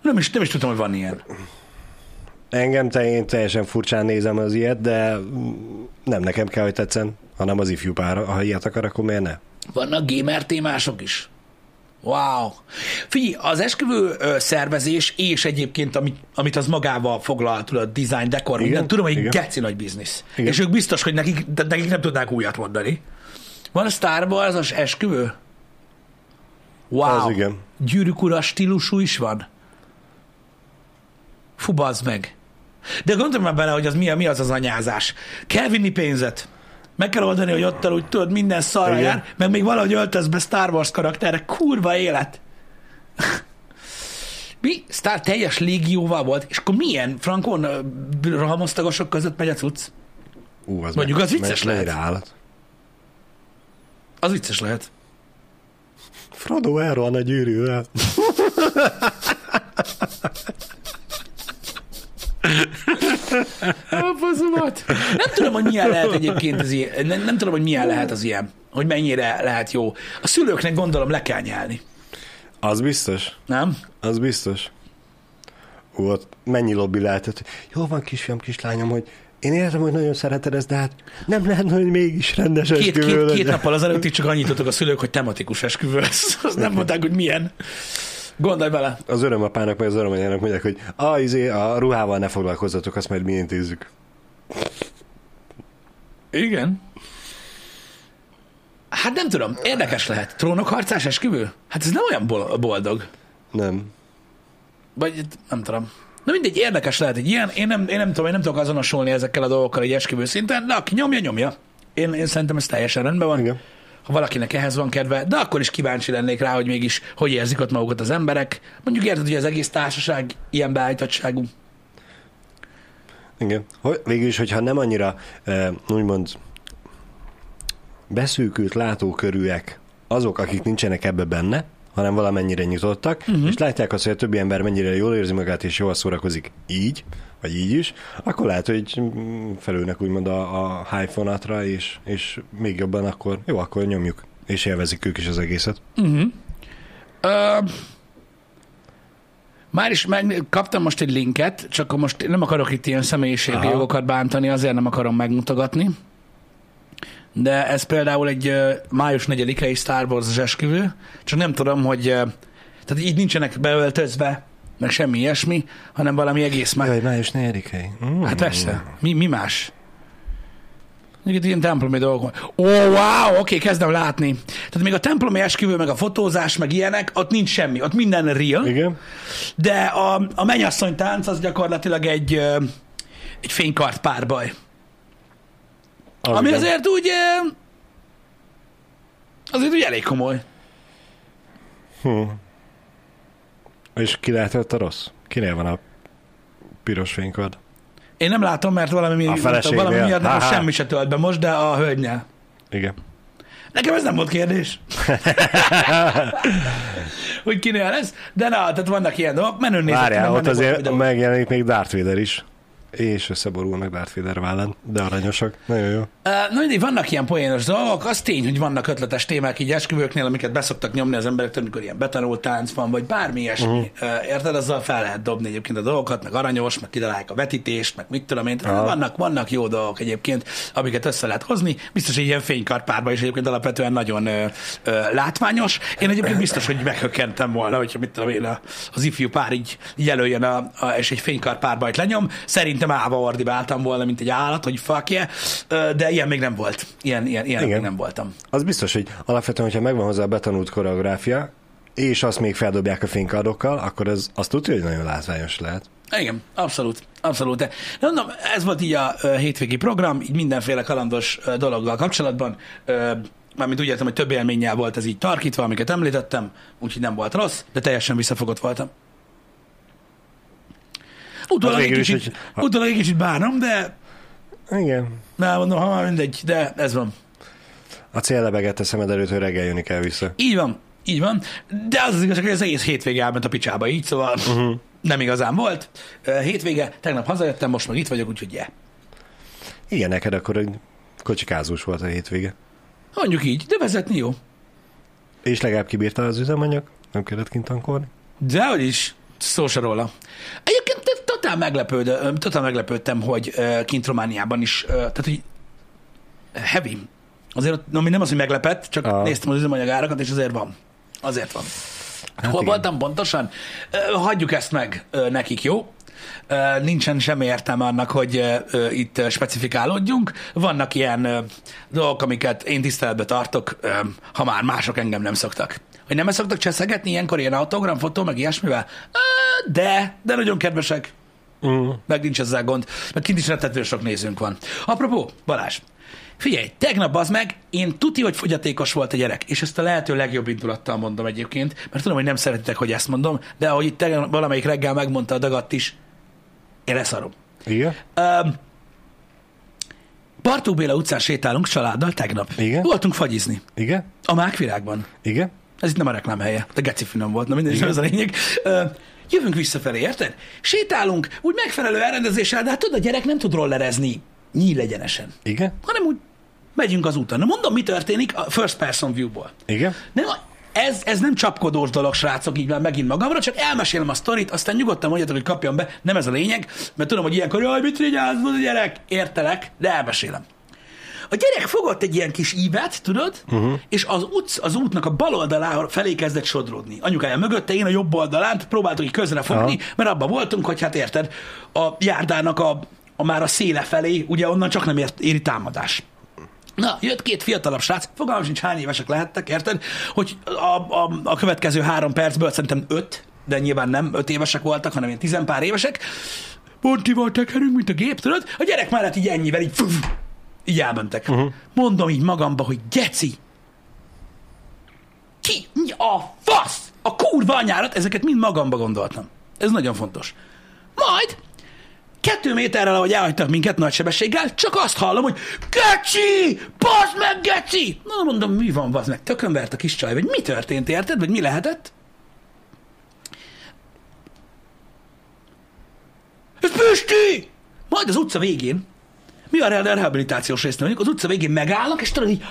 Speaker 1: Nem is, nem is tudtam, hogy van ilyen.
Speaker 2: Engem te, én teljesen furcsán nézem az ilyet, de nem nekem kell, hogy tetszen, hanem az ifjú pár. Ha ilyet akar, akkor miért ne?
Speaker 1: Vannak gamer témások is. Wow. Figyelj, az esküvő ö, szervezés és egyébként, amit, amit az magával foglal, tudod, design, dekor,
Speaker 2: Igen,
Speaker 1: minden, tudom, hogy
Speaker 2: igen.
Speaker 1: geci nagy biznisz.
Speaker 2: Igen.
Speaker 1: És ők biztos, hogy nekik, de nekik nem tudnák újat mondani. Van a Star Wars az esküvő? Wow.
Speaker 2: Az igen.
Speaker 1: Gyűrűk ura stílusú is van? Fú, meg. De gondolj már bele, hogy az mi, mi az az anyázás. Kell vinni pénzet. Meg kell oldani, hogy ott úgy tudod, minden szarra jár, meg még valahogy öltöz be Star Wars karakterre. Kurva élet. Mi? Star teljes légióval volt, és akkor milyen frankon rohamosztagosok között megy a cucc?
Speaker 2: Ú, az
Speaker 1: Mondjuk
Speaker 2: meg-
Speaker 1: az vicces
Speaker 2: meg-
Speaker 1: lehet.
Speaker 2: állat.
Speaker 1: Az vicces lehet.
Speaker 2: Frodo elrohan a gyűrűvel.
Speaker 1: A faszomat. Nem tudom, hogy milyen lehet egyébként az ilyen. Nem, nem tudom, hogy milyen lehet az ilyen. Hogy mennyire lehet jó. A szülőknek gondolom le kell nyelni.
Speaker 2: Az biztos.
Speaker 1: Nem?
Speaker 2: Az biztos. Ú, ott mennyi lobby lehetett. Jó van, kisfiam, kislányom, hogy én értem, hogy nagyon szereted ezt, de hát nem lehet, hogy mégis rendes
Speaker 1: Két,
Speaker 2: esküvő
Speaker 1: két,
Speaker 2: legyen.
Speaker 1: két nappal azelőtt csak annyit a szülők, hogy tematikus esküvő lesz. Azt nem mondták, hogy milyen. Gondolj bele.
Speaker 2: Az örömapának, meg az örömanyának mondják, hogy a, izé, a ruhával ne foglalkozzatok, azt majd mi intézzük.
Speaker 1: Igen. Hát nem tudom, érdekes lehet. Trónokharcás esküvő? Hát ez nem olyan bol- boldog.
Speaker 2: Nem.
Speaker 1: Vagy nem tudom. Na mindegy, érdekes lehet egy ilyen. Én nem, én nem tudom, én nem tudok azonosulni ezekkel a dolgokkal egy esküvő szinten, de aki nyomja, nyomja. Én, én szerintem ez teljesen rendben van.
Speaker 2: Igen.
Speaker 1: Ha valakinek ehhez van kedve, de akkor is kíváncsi lennék rá, hogy mégis hogy érzik ott magukat az emberek. Mondjuk érted, hogy az egész társaság ilyen beállítottságú.
Speaker 2: Igen. Hogy, végül is, hogyha nem annyira úgymond beszűkült látókörűek azok, akik nincsenek ebbe benne, hanem valamennyire nyitottak, uh-huh. és látják azt, hogy a többi ember mennyire jól érzi magát, és jól szórakozik így, vagy így is, akkor lehet, hogy felülnek úgymond a, a high fonatra, és, és még jobban akkor, jó, akkor nyomjuk, és élvezik ők is az egészet.
Speaker 1: Ö, már is meg, kaptam most egy linket, csak most nem akarok itt ilyen személyiségi jogokat bántani, azért nem akarom megmutogatni. De ez például egy ö, május 4-i Star Wars esküvő, csak nem tudom, hogy ö, tehát így nincsenek beöltözve, meg semmi ilyesmi, hanem valami egész más.
Speaker 2: Jaj, május 4 mm.
Speaker 1: Hát persze, mi, mi más? Itt ilyen templomi dolgok. Ó, oh, wow, oké, kezdem látni. Tehát még a templomi esküvő, meg a fotózás, meg ilyenek, ott nincs semmi, ott minden real,
Speaker 2: Igen?
Speaker 1: de a, a mennyasszony tánc az gyakorlatilag egy, egy fénykart párbaj.
Speaker 2: Az
Speaker 1: Ami
Speaker 2: igen.
Speaker 1: azért úgy, azért úgy elég komoly.
Speaker 2: Hm. És ki lehetett a rossz? Kinél van a piros fénykard?
Speaker 1: Én nem látom, mert valami,
Speaker 2: A feleségnél?
Speaker 1: valami miatt
Speaker 2: Ha-ha.
Speaker 1: semmi se tölt be most, de a hölgynél.
Speaker 2: Igen.
Speaker 1: Nekem ez nem volt kérdés. hogy kinél lesz, de na, tehát vannak ilyen dolgok, menő nézek.
Speaker 2: Várjál, ott azért
Speaker 1: meg...
Speaker 2: megjelenik még Darth Vader is. És összeborulnak Darth Vader vállán, de aranyosak. Nagyon jó.
Speaker 1: Na mindig vannak ilyen poénos dolgok, az tény, hogy vannak ötletes témák így esküvőknél, amiket beszoktak nyomni az emberek, amikor ilyen betanult tánc van, vagy bármi ilyesmi. Uh-huh. Érted, azzal fel lehet dobni egyébként a dolgokat, meg aranyos, meg kitalálják a vetítést, meg mit tudom én.
Speaker 2: Aha.
Speaker 1: vannak, vannak jó dolgok egyébként, amiket össze lehet hozni. Biztos, hogy ilyen fénykarpárban is egyébként alapvetően nagyon ö, ö, látványos. Én egyébként biztos, hogy meghökkentem volna, hogyha mit tudom én, a- az ifjú pár így jelöljön, a, a, és egy fénykarpárbajt lenyom. Szerintem állva ordibáltam volna, mint egy állat, hogy fuck yeah, de ilyen még nem volt. Ilyen, ilyen, ilyen még nem voltam.
Speaker 2: Az biztos, hogy alapvetően, hogyha megvan hozzá a betanult koreográfia, és azt még feldobják a fénykardokkal, akkor ez azt tudja, hogy nagyon látványos lehet.
Speaker 1: Igen, abszolút, abszolút. De mondom, ez volt így a hétvégi program, így mindenféle kalandos dologgal kapcsolatban. Mármint úgy értem, hogy több élménnyel volt ez így tarkítva, amiket említettem, úgyhogy nem volt rossz, de teljesen visszafogott voltam. Utólag, egy
Speaker 2: végül is,
Speaker 1: kicsit,
Speaker 2: hogy-
Speaker 1: utólag egy kicsit bánom, de
Speaker 2: Igen.
Speaker 1: nem mondom, ha már mindegy, de ez van.
Speaker 2: A cél lebegett a szemed előtt, hogy reggel jönni kell vissza.
Speaker 1: Így van, így van. De az az igazság, hogy az egész hétvége elment a picsába így, szóval uh-huh. nem igazán volt. Hétvége, tegnap hazajöttem, most meg itt vagyok, úgyhogy yeah.
Speaker 2: Igen, neked akkor egy kocsikázós volt a hétvége.
Speaker 1: Mondjuk így, de vezetni jó.
Speaker 2: És legalább kibírta az üzemanyag? Nem kellett kint tankolni?
Speaker 1: Dehogy is, szó se róla. Egyébként totál, meglepődöm, totál meglepődtem, hogy kint Romániában is, tehát hogy heavy. Azért, ott- ami nem az, hogy meglepett, csak
Speaker 2: Ah.
Speaker 1: néztem az üzemanyagárakat, és azért van. Azért van. Hát Hol
Speaker 2: igen.
Speaker 1: voltam pontosan? Hagyjuk ezt meg nekik, jó? Nincsen semmi értelme annak, hogy itt specifikálódjunk. Vannak ilyen dolgok, amiket én tiszteletbe tartok, ha már mások engem nem szoktak. Hogy nem szoktak cseszegetni ilyenkor ilyen autogram, fotó, meg ilyesmivel? De, de nagyon kedvesek.
Speaker 2: Mm.
Speaker 1: Meg nincs ezzel gond, meg kint is rettető sok nézőnk van. Apropó, Balázs, figyelj, tegnap az meg, én tuti, hogy fogyatékos volt a gyerek, és ezt a lehető legjobb indulattal mondom egyébként, mert tudom, hogy nem szeretitek, hogy ezt mondom, de ahogy itt tegnap valamelyik reggel megmondta a dagadt is, én leszarom.
Speaker 2: Igen?
Speaker 1: Um, Bartók Béla utcán sétálunk családdal tegnap.
Speaker 2: Igen?
Speaker 1: Voltunk fagyizni.
Speaker 2: Igen?
Speaker 1: A Mákvirágban.
Speaker 2: Igen?
Speaker 1: Ez itt nem a reklám helye, de geci finom volt, na mindegy, ez a lényeg. Ö, jövünk visszafelé, érted? Sétálunk, úgy megfelelő elrendezéssel, de hát tudod, a gyerek nem tud rollerezni nyíl egyenesen,
Speaker 2: Igen?
Speaker 1: hanem úgy megyünk az úton. Na mondom, mi történik a first person view-ból.
Speaker 2: Igen?
Speaker 1: Nem, ez, ez nem csapkodós dolog, srácok, így már megint magamra, csak elmesélem a sztorit, aztán nyugodtan mondjátok, hogy kapjam be, nem ez a lényeg, mert tudom, hogy ilyenkor, jaj, mit rigyázod a gyerek, értelek, de elmesélem. A gyerek fogott egy ilyen kis ívet, tudod, uh-huh. és az, utc, az útnak a bal oldalára felé kezdett sodródni. Anyukája mögötte, én a jobb oldalán, próbáltuk így közre fogni,
Speaker 2: Aha.
Speaker 1: mert abban voltunk, hogy hát érted, a járdának a, a már a széle felé, ugye onnan csak nem ért, éri támadás. Na, jött két fiatalabb srác, fogalmam sincs hány évesek lehettek, érted? Hogy a, a, a következő három percből szerintem öt, de nyilván nem öt évesek voltak, hanem ilyen tizenpár évesek. Montival tekerünk, mint a gép, tudod? A gyerek mellett így ennyivel, így, fuf, így elmentek. Uh-huh. Mondom így magamba, hogy geci, ki mi a fasz, a kurva anyárat, ezeket mind magamba gondoltam. Ez nagyon fontos. Majd kettő méterrel, ahogy elhagytak minket nagy sebességgel, csak azt hallom, hogy Geci! Bazd meg, Geci! Na mondom, mi van, bazd meg? Tökönvert a kis csaj, vagy mi történt, érted? Vagy mi lehetett? Ez Pisti! Majd az utca végén, mi a rehabilitációs résznél vagyunk, az utca végén megállnak, és tudod így,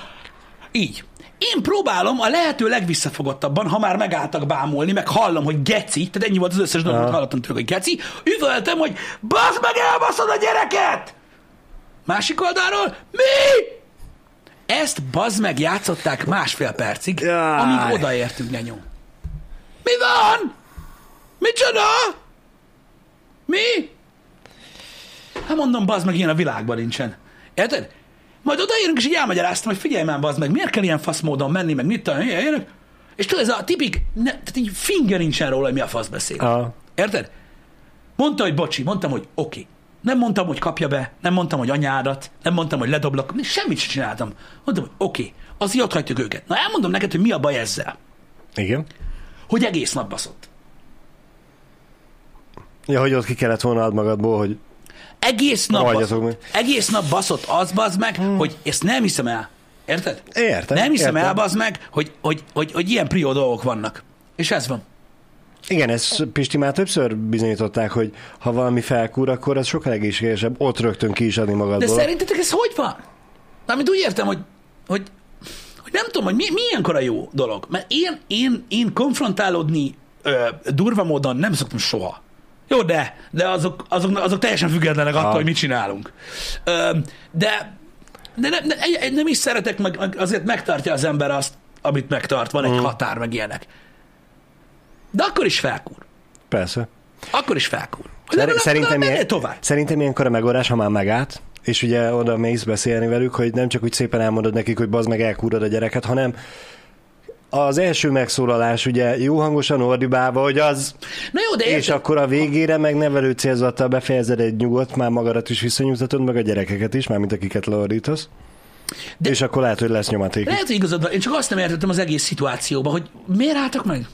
Speaker 1: így. Én próbálom a lehető legvisszafogottabban, ha már megálltak bámulni, meg hallom, hogy geci, tehát ennyi volt az összes dolog, amit hallottam tőlük, hogy geci, üvöltem, hogy basz meg, elbaszod a gyereket! Másik oldalról, mi? Ezt bazd meg játszották másfél percig,
Speaker 2: Jaj.
Speaker 1: amíg odaértünk, genyó. Mi van? Micsoda? Mi? Hát mondom, bazd meg, ilyen a világban nincsen. Érted? Majd odaérünk, és így elmagyaráztam, hogy figyelj már, bazd meg, miért kell ilyen fasz módon menni, meg mit tudom, ilyenek. És tudod, ez a tipik, ne, tehát így finger nincsen róla, hogy mi a fasz beszél.
Speaker 2: Ah.
Speaker 1: Érted? Mondta, hogy bocsi, mondtam, hogy oké. Okay. Nem mondtam, hogy kapja be, nem mondtam, hogy anyádat, nem mondtam, hogy ledoblak, semmit sem csináltam. Mondtam, hogy oké, okay. azért ott hagyjuk őket. Na elmondom neked, hogy mi a baj ezzel.
Speaker 2: Igen?
Speaker 1: Hogy egész nap baszott.
Speaker 2: Ja, hogy ott ki kellett volna ad magadból, hogy
Speaker 1: Egész nap, baszott,
Speaker 2: meg.
Speaker 1: egész nap baszott az, bazd meg, hmm. hogy ezt nem hiszem el. Érted?
Speaker 2: Értem,
Speaker 1: Nem hiszem
Speaker 2: értem.
Speaker 1: el, bazd meg, hogy, hogy, hogy, hogy ilyen prió dolgok vannak. És ez van.
Speaker 2: Igen, ezt Pisti már többször bizonyították, hogy ha valami felkúr, akkor az sokkal egészségesebb ott rögtön ki is adni
Speaker 1: De
Speaker 2: magadból.
Speaker 1: szerintetek ez hogy van? Amit úgy értem, hogy, hogy, hogy nem tudom, hogy mi, mi ilyenkor a jó dolog. Mert én, én, én konfrontálódni ö, durva módon nem szoktam soha. Jó, de, de azok, azok, azok teljesen függetlenek attól, hogy mit csinálunk. Ö, de de nem, nem, nem is szeretek, meg, meg azért megtartja az ember azt, amit megtart. Van egy
Speaker 2: Mhm.
Speaker 1: határ, meg ilyenek. De akkor is felkúr.
Speaker 2: Persze.
Speaker 1: Akkor is felkúr.
Speaker 2: Szer-
Speaker 1: Legalább-
Speaker 2: szerintem,
Speaker 1: legalább
Speaker 2: ilyen,
Speaker 1: tovább.
Speaker 2: szerintem ilyenkor a megoldás, ha már megállt, és ugye oda mész beszélni velük, hogy nem csak úgy szépen elmondod nekik, hogy bazd meg elkúrod a gyereket, hanem az első megszólalás ugye jó hangosan ordibálva, hogy az,
Speaker 1: Na jó, de
Speaker 2: és
Speaker 1: érted?
Speaker 2: akkor a végére meg nevelő célzattal befejezed egy nyugodt, már magadat is visszanyugtatod, meg a gyerekeket is, mármint akiket leordítasz.
Speaker 1: De-.
Speaker 2: És akkor lehet, hogy lesz nyomaték.
Speaker 1: Lehet, hogy igazad van. Én csak azt nem értettem az egész szituációban, hogy miért álltak meg?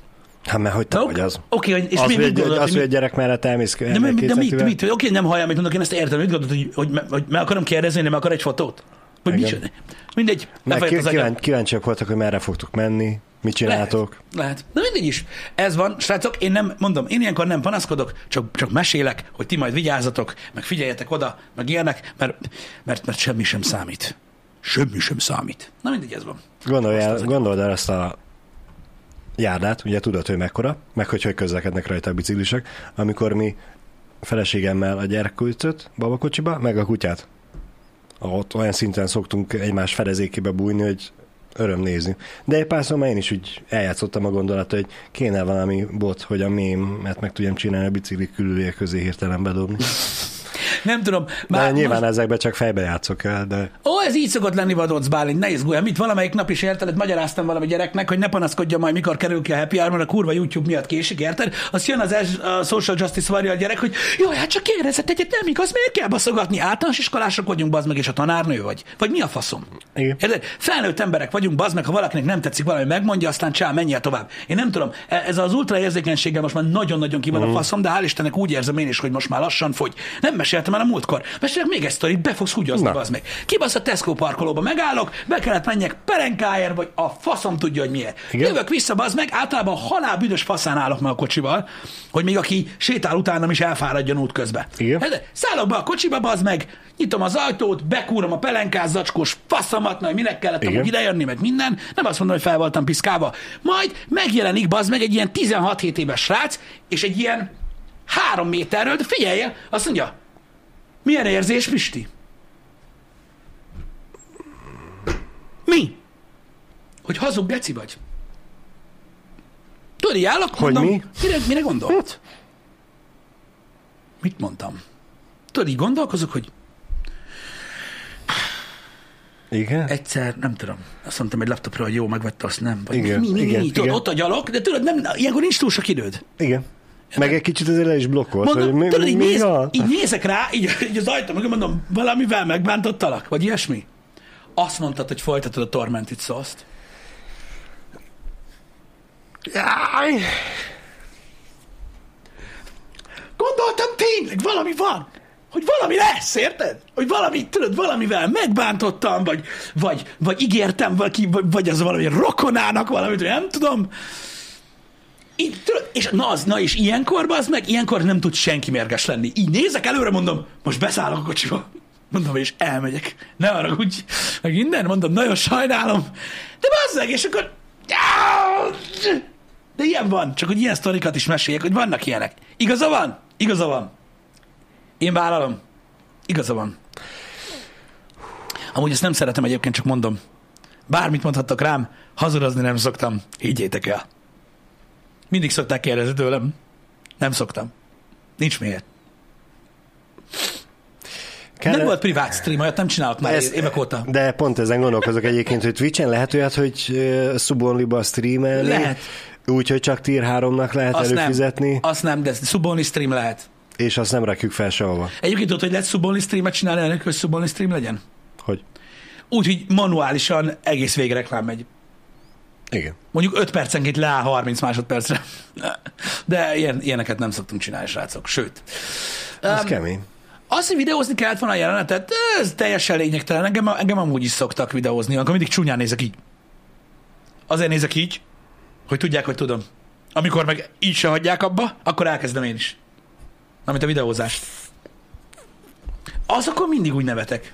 Speaker 2: Hát mert hogy te vagy az.
Speaker 1: Oké, okay, és
Speaker 2: Az,
Speaker 1: mi, mit gondolod,
Speaker 2: az,
Speaker 1: hogy
Speaker 2: a gyerek mellett elmész
Speaker 1: de, mi, de mit, mit, oké, okay, nem hallja, amit mondok, én ezt értem, mit gondolod, hogy, hogy, hogy meg akarom kérdezni, nem akar egy fotót? Vagy micsoda? Mindegy,
Speaker 2: Meg
Speaker 1: lefejött az
Speaker 2: kíváncsiak voltak, hogy merre fogtok menni, mit csináltok.
Speaker 1: Lehet, lehet. De mindegy is. Ez van, srácok, én nem, mondom, én ilyenkor nem panaszkodok, csak, csak mesélek, hogy ti majd vigyázzatok, meg figyeljetek oda, meg ilyenek, mert, mert, mert semmi sem számít. Semmi sem számít. Na mindegy, ez van.
Speaker 2: Gondolj
Speaker 1: Most
Speaker 2: el,
Speaker 1: az-
Speaker 2: gondold el ezt a járdát, ugye tudod, hogy mekkora, meg hogy hogy közlekednek rajta a biciklisek, amikor mi feleségemmel a gyerkőcöt babakocsiba, meg a kutyát. Ott olyan szinten szoktunk egymás fedezékébe bújni, hogy öröm nézni. De egy párszor már én is úgy eljátszottam a gondolat, hogy kéne valami bot, hogy a mémet meg tudjam csinálni a bicikli külülék közé hirtelen bedobni.
Speaker 1: Nem tudom.
Speaker 2: Már de nyilván most... ezekben csak fejbe játszok el, de...
Speaker 1: Ó, ez így szokott lenni, Vadóc Bálint, ne izgulj. Mit valamelyik nap is érted, magyaráztam valami gyereknek, hogy ne panaszkodja majd, mikor kerül ki a happy hour, a kurva YouTube miatt késik, érted? Azt jön az es, a Social Justice a gyerek, hogy jó, hát csak kérdezett egyet, nem igaz, miért kell baszogatni? Általános iskolások vagyunk, bazd meg, és a tanárnő vagy. Vagy mi a faszom?
Speaker 2: Igen.
Speaker 1: Érted? Felnőtt emberek vagyunk, bazd meg, ha valakinek nem tetszik valami, megmondja, aztán csá, menjél tovább. Én nem tudom, e- ez az ultra érzékenységgel most már nagyon-nagyon ki van mm. a mhm. faszom, de hál' Istennek úgy érzem én is, hogy most már lassan fogy. Nem meséltem el a múltkor. Mesélek még egy sztorit, be fogsz húgyozni, az meg. Kibasz a Tesco parkolóba, megállok, be kellett menjek perenkáért, vagy a faszom tudja, hogy miért. Igen? Jövök vissza, az meg, általában halál büdös faszán állok meg a kocsival, hogy még aki sétál utánam is elfáradjon út közben.
Speaker 2: Igen?
Speaker 1: Hát, szállok be a kocsiba, az meg, nyitom az ajtót, bekúrom a pelenkás zacskós faszamat, hogy minek kellett hogy idejönni, meg minden. Nem azt mondom, hogy fel voltam piszkálva. Majd megjelenik az meg egy ilyen 16-7 éves srác, és egy ilyen három méterről, de figyelj, azt mondja, milyen érzés, Pisti? Mi? Hogy hazug geci vagy? Tudod, így állok,
Speaker 2: hogy mondom, mi?
Speaker 1: Mire, mire gondolt? Mit mondtam? Tudod, így gondolkozok, hogy
Speaker 2: igen?
Speaker 1: Egyszer, nem tudom, azt mondtam egy laptopra, hogy jó, megvette, azt nem. Vagy
Speaker 2: igen,
Speaker 1: mi, mi, mi,
Speaker 2: igen,
Speaker 1: mi, tudod,
Speaker 2: igen.
Speaker 1: ott a gyalog, de tudod, nem, ilyenkor nincs túl sok időd.
Speaker 2: Igen. Meg egy kicsit azért le is blokkolt.
Speaker 1: Mondom,
Speaker 2: hogy mi,
Speaker 1: tudod, így,
Speaker 2: mi
Speaker 1: néz,
Speaker 2: van?
Speaker 1: így nézek rá, így, így az ajtó, meg mondom, valamivel megbántottalak, vagy ilyesmi. Azt mondtad, hogy folytatod a Tormented Souls-t. Gondoltam tényleg, valami van. Hogy valami lesz, érted? Hogy valami, tudod, valamivel megbántottam, vagy, vagy, vagy ígértem valaki, vagy, vagy az valami rokonának valamit, nem tudom. Tudod, és na, az, na és ilyenkor, az meg, ilyenkor nem tud senki mérges lenni. Így nézek előre, mondom, most beszállok a kocsiba. Mondom, és elmegyek. Ne arra úgy, meg innen, mondom, nagyon sajnálom. De bazzeg, és akkor... De ilyen van, csak hogy ilyen sztorikat is meséljek, hogy vannak ilyenek. Igaza van? Igaza van. Én vállalom. Igaza van. Amúgy ezt nem szeretem egyébként, csak mondom. Bármit mondhattak rám, hazudozni nem szoktam. Higgyétek el. Mindig szokták kérdezni tőlem. Nem szoktam. Nincs miért. Kell... Nem volt privát stream, olyat nem csinálok már ez, évek óta.
Speaker 2: De pont ezen gondolkozok egyébként, hogy Twitch-en lehet olyat, hogy uh, Subonliba streamelni?
Speaker 1: Lehet.
Speaker 2: Úgyhogy csak Tier 3-nak lehet azt előfizetni?
Speaker 1: Nem. Azt nem, de Subonli stream lehet.
Speaker 2: És azt nem rakjuk fel sehova.
Speaker 1: Egyébként tudod, hogy lehet Subonli streamet csinálni, ennek, hogy Subonli stream legyen?
Speaker 2: Hogy?
Speaker 1: Úgy, hogy manuálisan egész végre reklám megy.
Speaker 2: Igen.
Speaker 1: Mondjuk 5 percenként leáll 30 másodpercre. De ilyen, ilyeneket nem szoktunk csinálni, srácok. Sőt.
Speaker 2: Ez um, kemény.
Speaker 1: Az, hogy videózni kellett volna a jelenetet, ez teljesen lényegtelen. Engem, engem amúgy is szoktak videózni, akkor mindig csúnyán nézek így. Azért nézek így, hogy tudják, hogy tudom. Amikor meg így se hagyják abba, akkor elkezdem én is. Amit a videózást. Az akkor mindig úgy nevetek.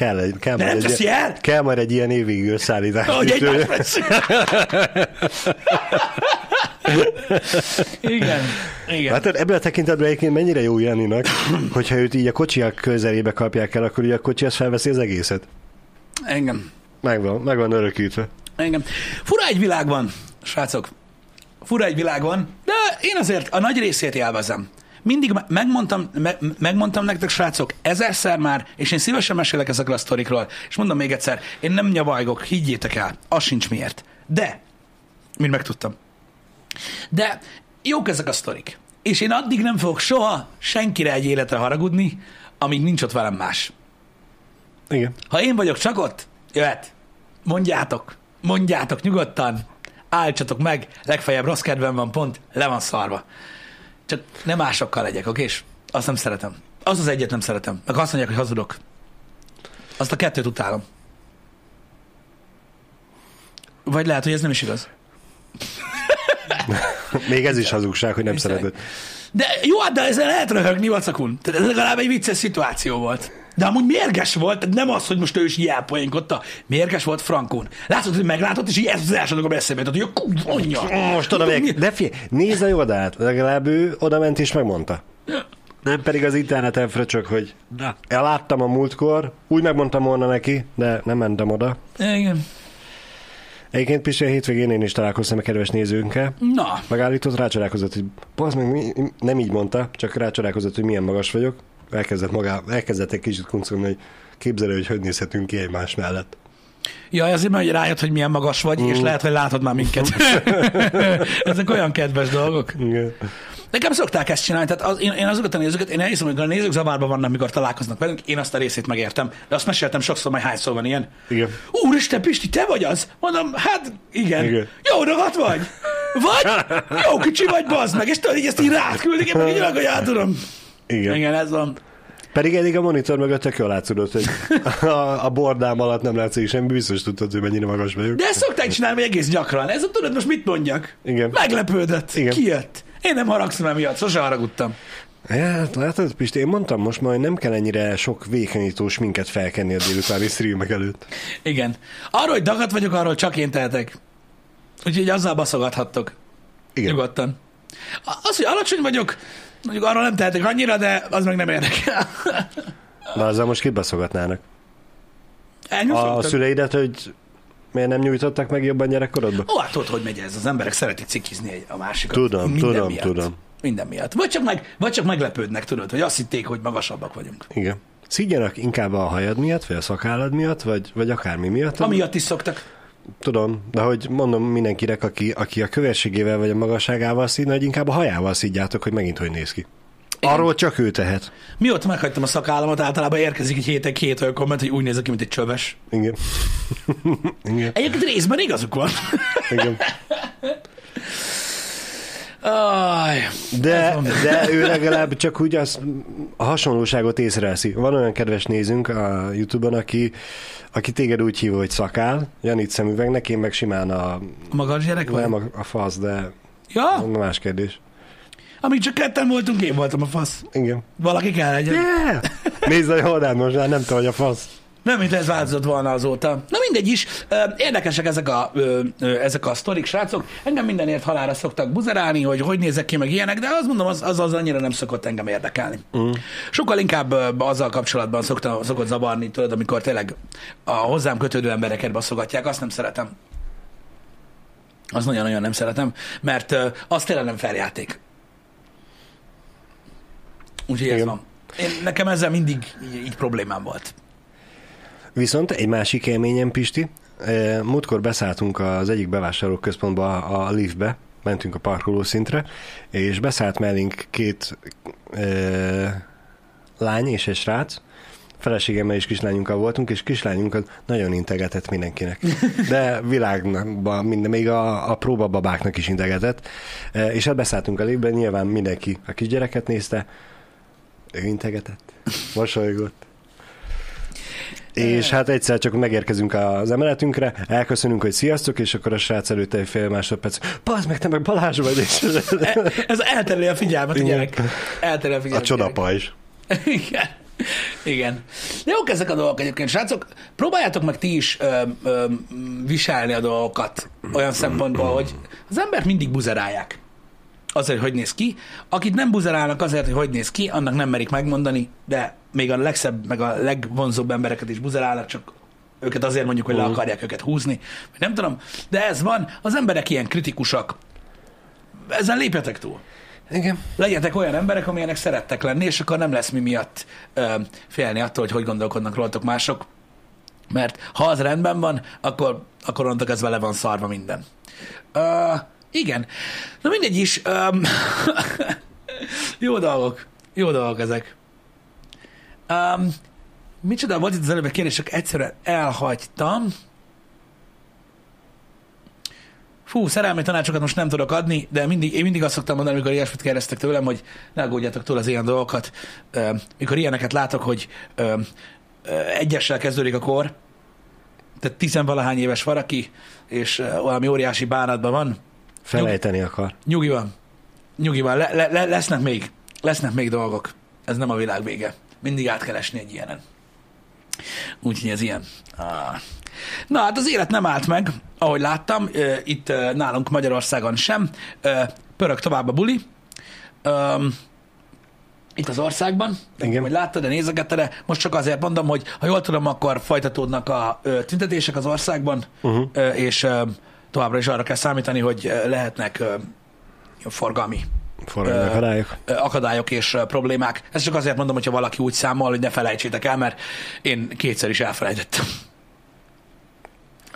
Speaker 2: Kell, egy, kell,
Speaker 1: De
Speaker 2: majd egy,
Speaker 1: el?
Speaker 2: kell majd egy ilyen évig összeállítás.
Speaker 1: Hogy egymás Igen. Igen.
Speaker 2: Hát ebből a tekintetben egyébként mennyire jó Janinak, hogyha őt így a kocsiak közelébe kapják el, akkor ugye a kocsi az felveszi az egészet.
Speaker 1: Engem.
Speaker 2: Megvan, megvan örökítve.
Speaker 1: Engem. Fura egy világ van, srácok. Fura egy világ van, de én azért a nagy részét élvezem. Mindig megmondtam, me, megmondtam nektek, srácok, ezerszer már, és én szívesen mesélek ezekről a sztorikról, és mondom még egyszer, én nem nyavajgok, higgyétek el, az sincs miért. De, mint megtudtam. De jók ezek a sztorik. És én addig nem fogok soha senkire egy életre haragudni, amíg nincs ott velem más.
Speaker 2: Igen.
Speaker 1: Ha én vagyok csak ott, jöhet. Mondjátok. Mondjátok nyugodtan. Állítsatok meg. Legfeljebb rossz kedvem van, pont. Le van szarva. Csak nem másokkal legyek, oké? És azt nem szeretem. Az az egyet nem szeretem. Meg azt mondják, hogy hazudok. Azt a kettőt utálom. Vagy lehet, hogy ez nem is igaz.
Speaker 2: Még ez is hazugság, hogy nem szereted.
Speaker 1: De jó, hát de ezzel lehet röhögni, vacakun. Tehát ez legalább egy vicces szituáció volt. De amúgy mérges volt, tehát nem az, hogy most ő is jelpoénkodta. Mérges volt Frankon. Látod, hogy meglátott, és így ez az első dolog eszébe jutott, hogy a kurva
Speaker 2: Most oda még, de figyelj, nézd a Jodát, legalább ő oda ment és megmondta. Nem pedig az interneten fröcsök, hogy na, eláttam a múltkor, úgy megmondtam volna neki, de nem mentem oda.
Speaker 1: Igen.
Speaker 2: Egyébként Pisti, a hétvégén én is találkoztam a kedves nézőnkkel.
Speaker 1: Na,
Speaker 2: Megállított, rácsodálkozott, hogy bazd meg, mi, nem így mondta, csak rácsodálkozott, hogy milyen magas vagyok. Elkezdett, magá, elkezdett egy kicsit kuncolni, hogy képzelő, hogy hogy nézhetünk ki egymás mellett.
Speaker 1: ja, azért mert hogy rájött, hogy milyen magas vagy, és lehet, hogy látod már minket. Ezek olyan kedves dolgok.
Speaker 2: Igen.
Speaker 1: Nekem szokták ezt csinálni, tehát az, én, én azokat a nézőket, én elhiszem, hogy a nézők zavarban vannak, mikor találkoznak velünk, én azt a részét megértem, de azt meséltem sokszor, majd hányszor van ilyen.
Speaker 2: Igen.
Speaker 1: Úristen, Pisti, te vagy az? Mondom, hát igen.
Speaker 2: Igen.
Speaker 1: Jó ragat vagy? Vagy? Jó kicsi vagy, bazd meg, és tudod, így ezt így rád küldik, én meg így hogy átadom.
Speaker 2: Igen.
Speaker 1: Igen, ez van.
Speaker 2: Pedig eddig a monitor mögött tök jól látszódott, hogy a, a bordám alatt nem látszik semmi, biztos tudtad, hogy mennyire magas vagyok.
Speaker 1: De ezt szokták csinálni egész gyakran. Ez a tudod, most mit mondjak?
Speaker 2: Igen.
Speaker 1: Meglepődött.
Speaker 2: Igen.
Speaker 1: Kijött. Én nem haragszom emiatt, sose haragudtam.
Speaker 2: Ja, látod, Pisti, én mondtam most majd nem kell ennyire sok vékonyítós minket felkenni a délutáni streamek előtt.
Speaker 1: Igen. Arról, hogy dagat vagyok, arról csak én tehetek. Úgyhogy azzal baszogathattok.
Speaker 2: Igen.
Speaker 1: Nyugodtan. Az, hogy alacsony vagyok, mondjuk arról nem tehetek annyira, de az meg nem érdekel.
Speaker 2: Na, azzal most kit baszogatnának? A szüleidet, hogy miért nem nyújtottak meg jobban gyerekkorodban?
Speaker 1: Ó, hát tudod, hogy megy ez. Az emberek szeretik cikizni a másikat.
Speaker 2: Tudom,
Speaker 1: Minden
Speaker 2: tudom,
Speaker 1: miatt.
Speaker 2: tudom.
Speaker 1: Minden miatt. Vagy csak, meg, vagy csak meglepődnek, tudod, hogy azt hitték, hogy magasabbak vagyunk.
Speaker 2: Igen. Szígyanak inkább a hajad miatt, vagy a szakállad miatt, vagy, vagy akármi miatt.
Speaker 1: Amiatt is szoktak.
Speaker 2: Tudom, de hogy mondom mindenkinek, aki, aki a kövességével vagy a magasságával szídna, hogy inkább a hajával szídjátok, hogy megint hogy néz ki. Arról csak ő tehet.
Speaker 1: Mióta meghagytam a szakállamat, általában érkezik egy héten két olyan komment, hogy úgy nézek ki, mint egy csöves.
Speaker 2: Igen. Igen.
Speaker 1: Egyébként részben igazuk van.
Speaker 2: Igen.
Speaker 1: Aj,
Speaker 2: De, de ő legalább csak úgy az, a hasonlóságot észreveszi. Van olyan kedves nézünk a Youtube-on, aki, aki téged úgy hív, hogy szakál, Janit szemüvegnek, én meg simán a,
Speaker 1: magas gyerek vagy?
Speaker 2: nem a, a fasz, de
Speaker 1: Ja,
Speaker 2: más kérdés.
Speaker 1: amíg csak ketten voltunk, én voltam a fasz.
Speaker 2: Igen.
Speaker 1: Valaki kell legyen.
Speaker 2: Yeah! Nézd a Jordán most már, nem te vagy a fasz.
Speaker 1: Nem, mint ez változott volna azóta. Na mindegy is, érdekesek ezek a, ezek a sztorik, srácok. Engem mindenért halára szoktak buzerálni, hogy hogy nézek ki, meg ilyenek, de azt mondom, az az, az annyira nem szokott engem érdekelni. Mm. Sokkal inkább azzal kapcsolatban szokta, szokott zavarni, tudod, amikor tényleg a hozzám kötődő embereket baszogatják, azt nem szeretem. Az nagyon-nagyon nem szeretem, mert az tényleg nem feljáték. Úgyhogy ez van. Én, nekem ezzel mindig így, így problémám volt.
Speaker 2: Viszont egy másik élményem, Pisti, múltkor beszálltunk az egyik bevásárlóközpontba, a liftbe, mentünk a parkoló szintre, és beszállt mellénk két e, lány és egy srác, feleségemmel és kislányunkkal voltunk, és kislányunkat nagyon integetett mindenkinek. De világban, minden, még a, a próbababáknak is integetett. E, és hát beszálltunk a liftbe, nyilván mindenki a kisgyereket nézte, ő integetett, mosolygott. És hát egyszer csak megérkezünk az emeletünkre, elköszönünk, hogy sziasztok, és akkor a srác előtte egy fél másodperc, Bazd meg, te meg Balázs vagy, és
Speaker 1: E- Ez eltereli a figyelmet, a
Speaker 2: Igen.
Speaker 1: gyerek. Eltereli a
Speaker 2: a
Speaker 1: figyelmet.
Speaker 2: csodapa is.
Speaker 1: Igen. Igen. De jók ezek a dolgok egyébként, srácok. Próbáljátok meg ti is ö, ö, viselni a dolgokat olyan szempontból, hogy az embert mindig buzerálják. Azért, hogy néz ki. Akit nem buzerálnak azért, hogy hogy néz ki, annak nem merik megmondani, de még a legszebb, meg a legvonzóbb embereket is buzerálnak, csak őket azért mondjuk, hogy le akarják őket húzni. vagy Nem tudom, de ez van. Az emberek ilyen kritikusak. Ezen lépjetek túl
Speaker 2: Igen.
Speaker 1: legyetek olyan emberek, amilyenek szerettek lenni, és akkor nem lesz mi miatt ö, félni attól, hogy hogy gondolkodnak rólatok mások. Mert ha az rendben van, akkor, akkor onnantól kezdve le van szarva minden. Ö, igen. Na mindegy is. Öm, jó dolgok. Jó dolgok ezek. Um, micsoda volt itt az előbb a kérdés, csak egyszerűen elhagytam. Fú, szerelmi tanácsokat most nem tudok adni, de mindig, én mindig azt szoktam mondani, amikor ilyesmit kérdeztek tőlem, hogy ne aggódjatok túl az ilyen dolgokat. Ö, Mikor ilyeneket látok, hogy ö, ö, egyessel kezdődik a kor, tehát tizenvalahány éves valaki, és ö, valami óriási bánatban van,
Speaker 2: Felejteni akar.
Speaker 1: nyugi van. Nyugi van. Le, le, le, lesznek még. Lesznek még dolgok. Ez nem a világ vége. Mindig át kell esni egy ilyenen. Úgyhogy ez ilyen. Ah. Na hát az élet nem állt meg, ahogy láttam, itt nálunk Magyarországon sem. Pörög tovább a buli. Itt az országban.
Speaker 2: Igen.
Speaker 1: hogy láttad, de nézegetted, de most csak azért mondom, hogy ha jól tudom, akkor folytatódnak a tüntetések az országban, uh-huh. és továbbra is arra kell számítani, hogy ö, lehetnek ö, forgalmi
Speaker 2: Forgalmi
Speaker 1: Ö,
Speaker 2: akadályok.
Speaker 1: akadályok és problémák. Ezt csak azért mondom, hogyha valaki úgy számol, hogy ne felejtsétek el, mert én kétszer is elfelejtettem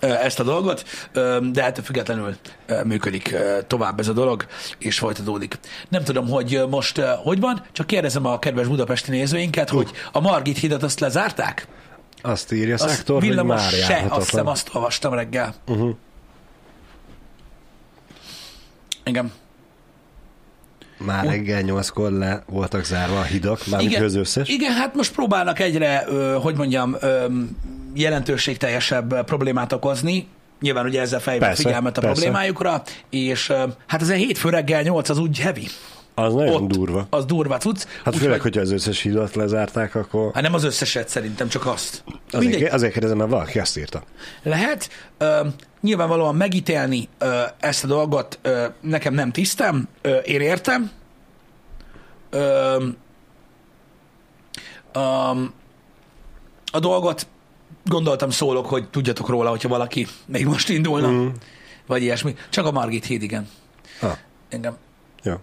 Speaker 1: ezt a dolgot, de ettől függetlenül működik tovább ez a dolog, és folytatódik. Nem tudom, hogy most hogy van, csak kérdezem a kedves budapesti nézőinket, hogy a Margit hidat azt lezárták?
Speaker 2: Azt írja a
Speaker 1: Az
Speaker 2: szektor, hogy már
Speaker 1: se, azt hiszem, azt olvastam reggel.
Speaker 2: Uh-huh.
Speaker 1: Igen.
Speaker 2: Már reggel nyolckor le voltak zárva a hidak,
Speaker 1: Igen,
Speaker 2: az összes.
Speaker 1: igen, hát most próbálnak egyre, hogy mondjam, jelentőségteljesebb problémát okozni. Nyilván ugye ezzel fejben
Speaker 2: Persze,
Speaker 1: figyelmet a
Speaker 2: persze.
Speaker 1: problémájukra, és hát ez egy hétfő reggel 8 az úgy heavy.
Speaker 2: Az nagyon
Speaker 1: Ott
Speaker 2: durva.
Speaker 1: Az durva cucc.
Speaker 2: Hát főleg, hogyha az összes hidat lezárták, akkor
Speaker 1: Hát nem az összeset szerintem, csak azt.
Speaker 2: azért,
Speaker 1: Mindegy,
Speaker 2: azért kérdezem, mert valaki azt írta.
Speaker 1: lehet. Ö, nyilvánvalóan megítélni ö, ezt a dolgot ö, nekem nem tisztem, ö, én értem. Ö, um, a dolgot gondoltam szólok, hogy tudjatok róla, hogyha valaki még most indulna, mm. vagy ilyesmi. Csak a Margit híd, igen.
Speaker 2: Ah,
Speaker 1: Engem.
Speaker 2: jó.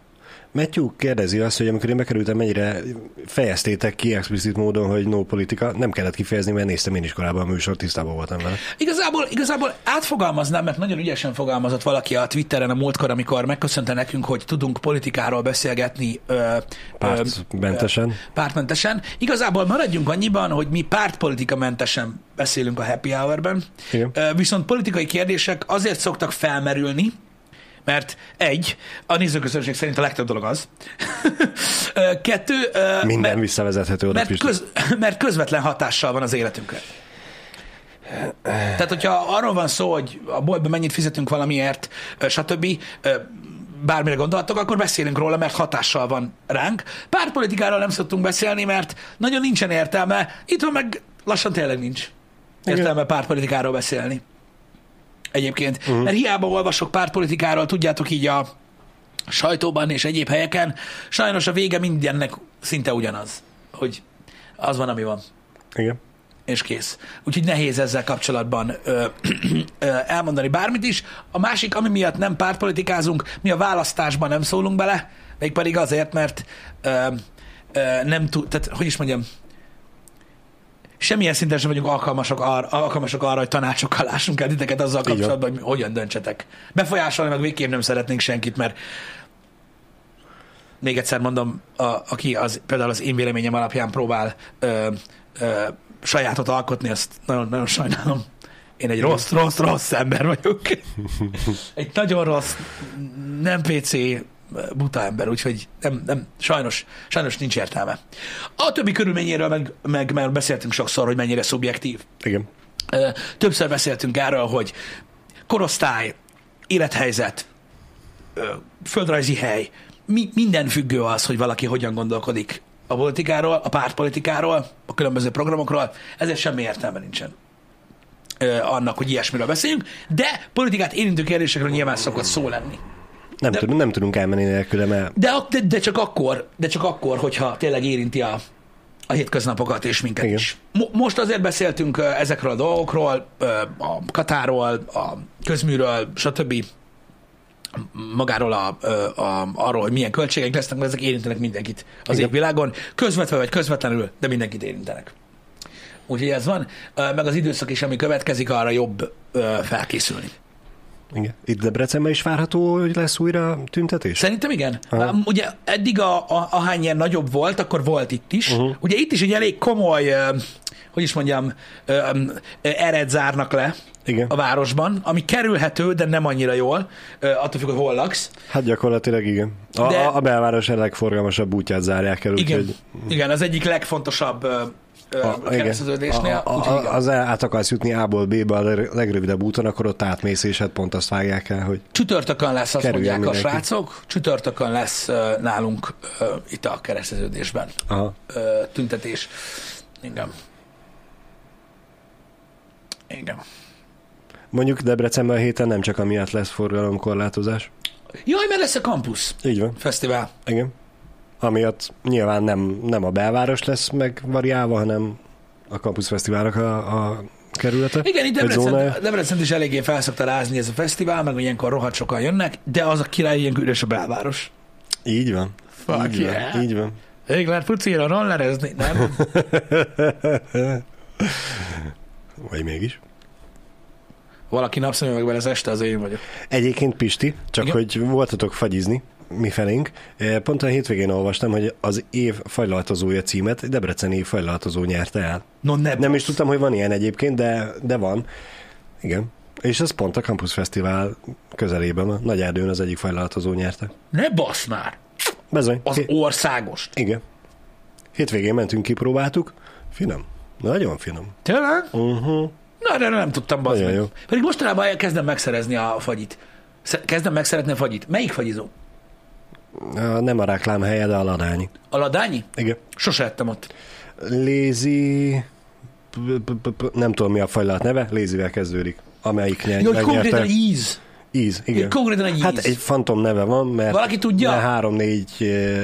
Speaker 2: Matthew kérdezi azt, hogy amikor én bekerültem, mennyire fejeztétek ki explicit módon, hogy no politika. Nem kellett kifejezni, mert néztem én is korábban a műsor, tisztában voltam vele.
Speaker 1: Igazából, igazából átfogalmaznám, mert nagyon ügyesen fogalmazott valaki a Twitteren a múltkor, amikor megköszönte nekünk, hogy tudunk politikáról beszélgetni ö,
Speaker 2: Pártmentesen.
Speaker 1: pártmentesen. Igazából maradjunk annyiban, hogy mi pártpolitika mentesen beszélünk a happy hour-ben,
Speaker 2: Igen.
Speaker 1: Ö, viszont politikai kérdések azért szoktak felmerülni, mert egy, a nézőközönség szerint a legtöbb dolog az. Kettő,
Speaker 2: Minden
Speaker 1: mert,
Speaker 2: visszavezethető oda
Speaker 1: mert, köz, mert közvetlen hatással van az életünkre. Tehát, hogyha arról van szó, hogy a boltban mennyit fizetünk valamiért, stb., bármire gondoltok, akkor beszélünk róla, mert hatással van ránk. Pártpolitikáról nem szoktunk beszélni, mert nagyon nincsen értelme. Itt meg lassan tényleg nincs értelme pártpolitikáról beszélni. Egyébként. Uh-huh. Mert hiába olvasok pártpolitikáról, tudjátok így a sajtóban és egyéb helyeken, sajnos a vége mindennek szinte ugyanaz, hogy az van, ami van
Speaker 2: Igen.
Speaker 1: és kész. Úgyhogy nehéz ezzel kapcsolatban ö, ö, elmondani bármit is. A másik, ami miatt nem pártpolitikázunk, mi a választásban nem szólunk bele, mégpedig azért, mert ö, ö, nem tud, tehát hogy is mondjam, semmilyen szinten sem vagyunk alkalmasok arra, alkalmasok arra, hogy tanácsokkal lássunk el titeket azzal kapcsolatban, hogy hogyan döntsetek. Befolyásolni meg végképp nem szeretnénk senkit, mert még egyszer mondom, a, aki az, például az én véleményem alapján próbál ö, ö, sajátot alkotni, azt nagyon, nagyon sajnálom. Én egy rossz, rossz, rossz ember vagyok. Egy nagyon rossz, nem PC buta ember, úgyhogy nem, nem, sajnos, sajnos nincs értelme. A többi körülményéről meg, meg már beszéltünk sokszor, hogy mennyire szubjektív.
Speaker 2: Igen.
Speaker 1: Többször beszéltünk erről, hogy korosztály, élethelyzet, földrajzi hely, mi, minden függő az, hogy valaki hogyan gondolkodik a politikáról, a pártpolitikáról, a különböző programokról, ezért semmi értelme nincsen annak, hogy ilyesmiről beszéljünk, de politikát érintő kérdésekről nyilván szokott szó lenni.
Speaker 2: Nem,
Speaker 1: De-
Speaker 2: tudunk, nem tudunk elmenni nélküle, mert
Speaker 1: De, de, de, csak akkor, de csak akkor, hogyha tényleg érinti a, a hétköznapokat és minket
Speaker 2: Igen.
Speaker 1: is. Mo- most azért beszéltünk ezekről a dolgokról, a Katáról, a közműről, stb. magáról a, a, arról, hogy milyen költségek lesznek, mert ezek érintenek mindenkit az
Speaker 2: Igen.
Speaker 1: égvilágon, közvetve vagy közvetlenül, de mindenkit érintenek. Úgyhogy ez van, meg az időszak is, ami következik, arra jobb felkészülni.
Speaker 2: Igen. itt Debrecenben is várható, hogy lesz újra tüntetés?
Speaker 1: Szerintem igen.
Speaker 2: Aha.
Speaker 1: Ugye eddig, a, a, ahány ilyen nagyobb volt, akkor volt itt is. Uh-huh. Ugye itt is egy elég komoly, hogy is mondjam, ered zárnak le
Speaker 2: Igen.
Speaker 1: a városban, ami kerülhető, de nem annyira jól, attól függ, hogy hol laksz.
Speaker 2: Hát gyakorlatilag igen. A,
Speaker 1: De-
Speaker 2: a, a belváros a legforgalmasabb útját zárják el,
Speaker 1: Igen,
Speaker 2: úgyhogy...
Speaker 1: igen az egyik legfontosabb a, a kereszteződésnél.
Speaker 2: A, a, a, az át akarsz jutni A-ból B-be a leg- legrövidebb úton, akkor ott átmész, és hát pont azt vágják el, hogy
Speaker 1: Csütörtökön lesz, azt mondják a
Speaker 2: mindenki.
Speaker 1: srácok, csütörtökön lesz nálunk ö, itt a kereszteződésben
Speaker 2: aha,
Speaker 1: ö, tüntetés. Igen. Igen.
Speaker 2: mondjuk Debrecenben a héten nem csak amiatt lesz forgalomkorlátozás.
Speaker 1: Jaj, mert lesz a Campus
Speaker 2: Így van,
Speaker 1: Fesztivál.
Speaker 2: igen. Amiatt nyilván nem, nem a belváros lesz megvariálva, hanem a Campus Fesztiválnak a, a kerülete.
Speaker 1: Igen, itt Debrecen. Debrecen is eléggé felszokta rázni ez a fesztivál, meg ilyenkor rohadt sokan jönnek, de az a király ilyenkor üres a belváros.
Speaker 2: Így van.
Speaker 1: Fuck
Speaker 2: így
Speaker 1: yeah.
Speaker 2: van. Így van.
Speaker 1: Ég lehet pucira rollerezni, nem?
Speaker 2: Vagy mégis.
Speaker 1: Valaki napszemüvegben az este, az én vagyok.
Speaker 2: Egyébként Pisti, csak
Speaker 1: Igen?
Speaker 2: hogy voltatok fagyizni, mi felénk. Eh, Pont a hétvégén olvastam, hogy az év fajlaltozója címet debreceni fajlaltozó nyerte el.
Speaker 1: No, ne
Speaker 2: Nem is tudtam, hogy van ilyen egyébként, de, de van. Igen. És ez pont a Campus Fesztivál közelében, a Nagy Erdőn az egyik fajlaltozó nyerte.
Speaker 1: Ne basz már!
Speaker 2: Bezony.
Speaker 1: Az országost.
Speaker 2: Igen. Hétvégén mentünk, kipróbáltuk. Finom. Nagyon finom.
Speaker 1: Tényleg?
Speaker 2: Uh-huh.
Speaker 1: Na, de nem tudtam, bazd meg. Pedig mostanában kezdem megszerezni a fagyit. Kezdem megszeretni a fagyit. Melyik fagyizó?
Speaker 2: Nem a reklám helye, de a ladányi.
Speaker 1: A ladányi?
Speaker 2: Igen.
Speaker 1: Sose ettem ott.
Speaker 2: Lézi... Nem tudom, mi a fajlalt neve. Lézivel kezdődik. Amelyik nyer,
Speaker 1: Jó, konkrétan íz.
Speaker 2: Íz, igen.
Speaker 1: Konkrétan egy
Speaker 2: Hát
Speaker 1: íz.
Speaker 2: egy fantom neve van, mert
Speaker 1: Valaki tudja?
Speaker 2: mert három-négy eh,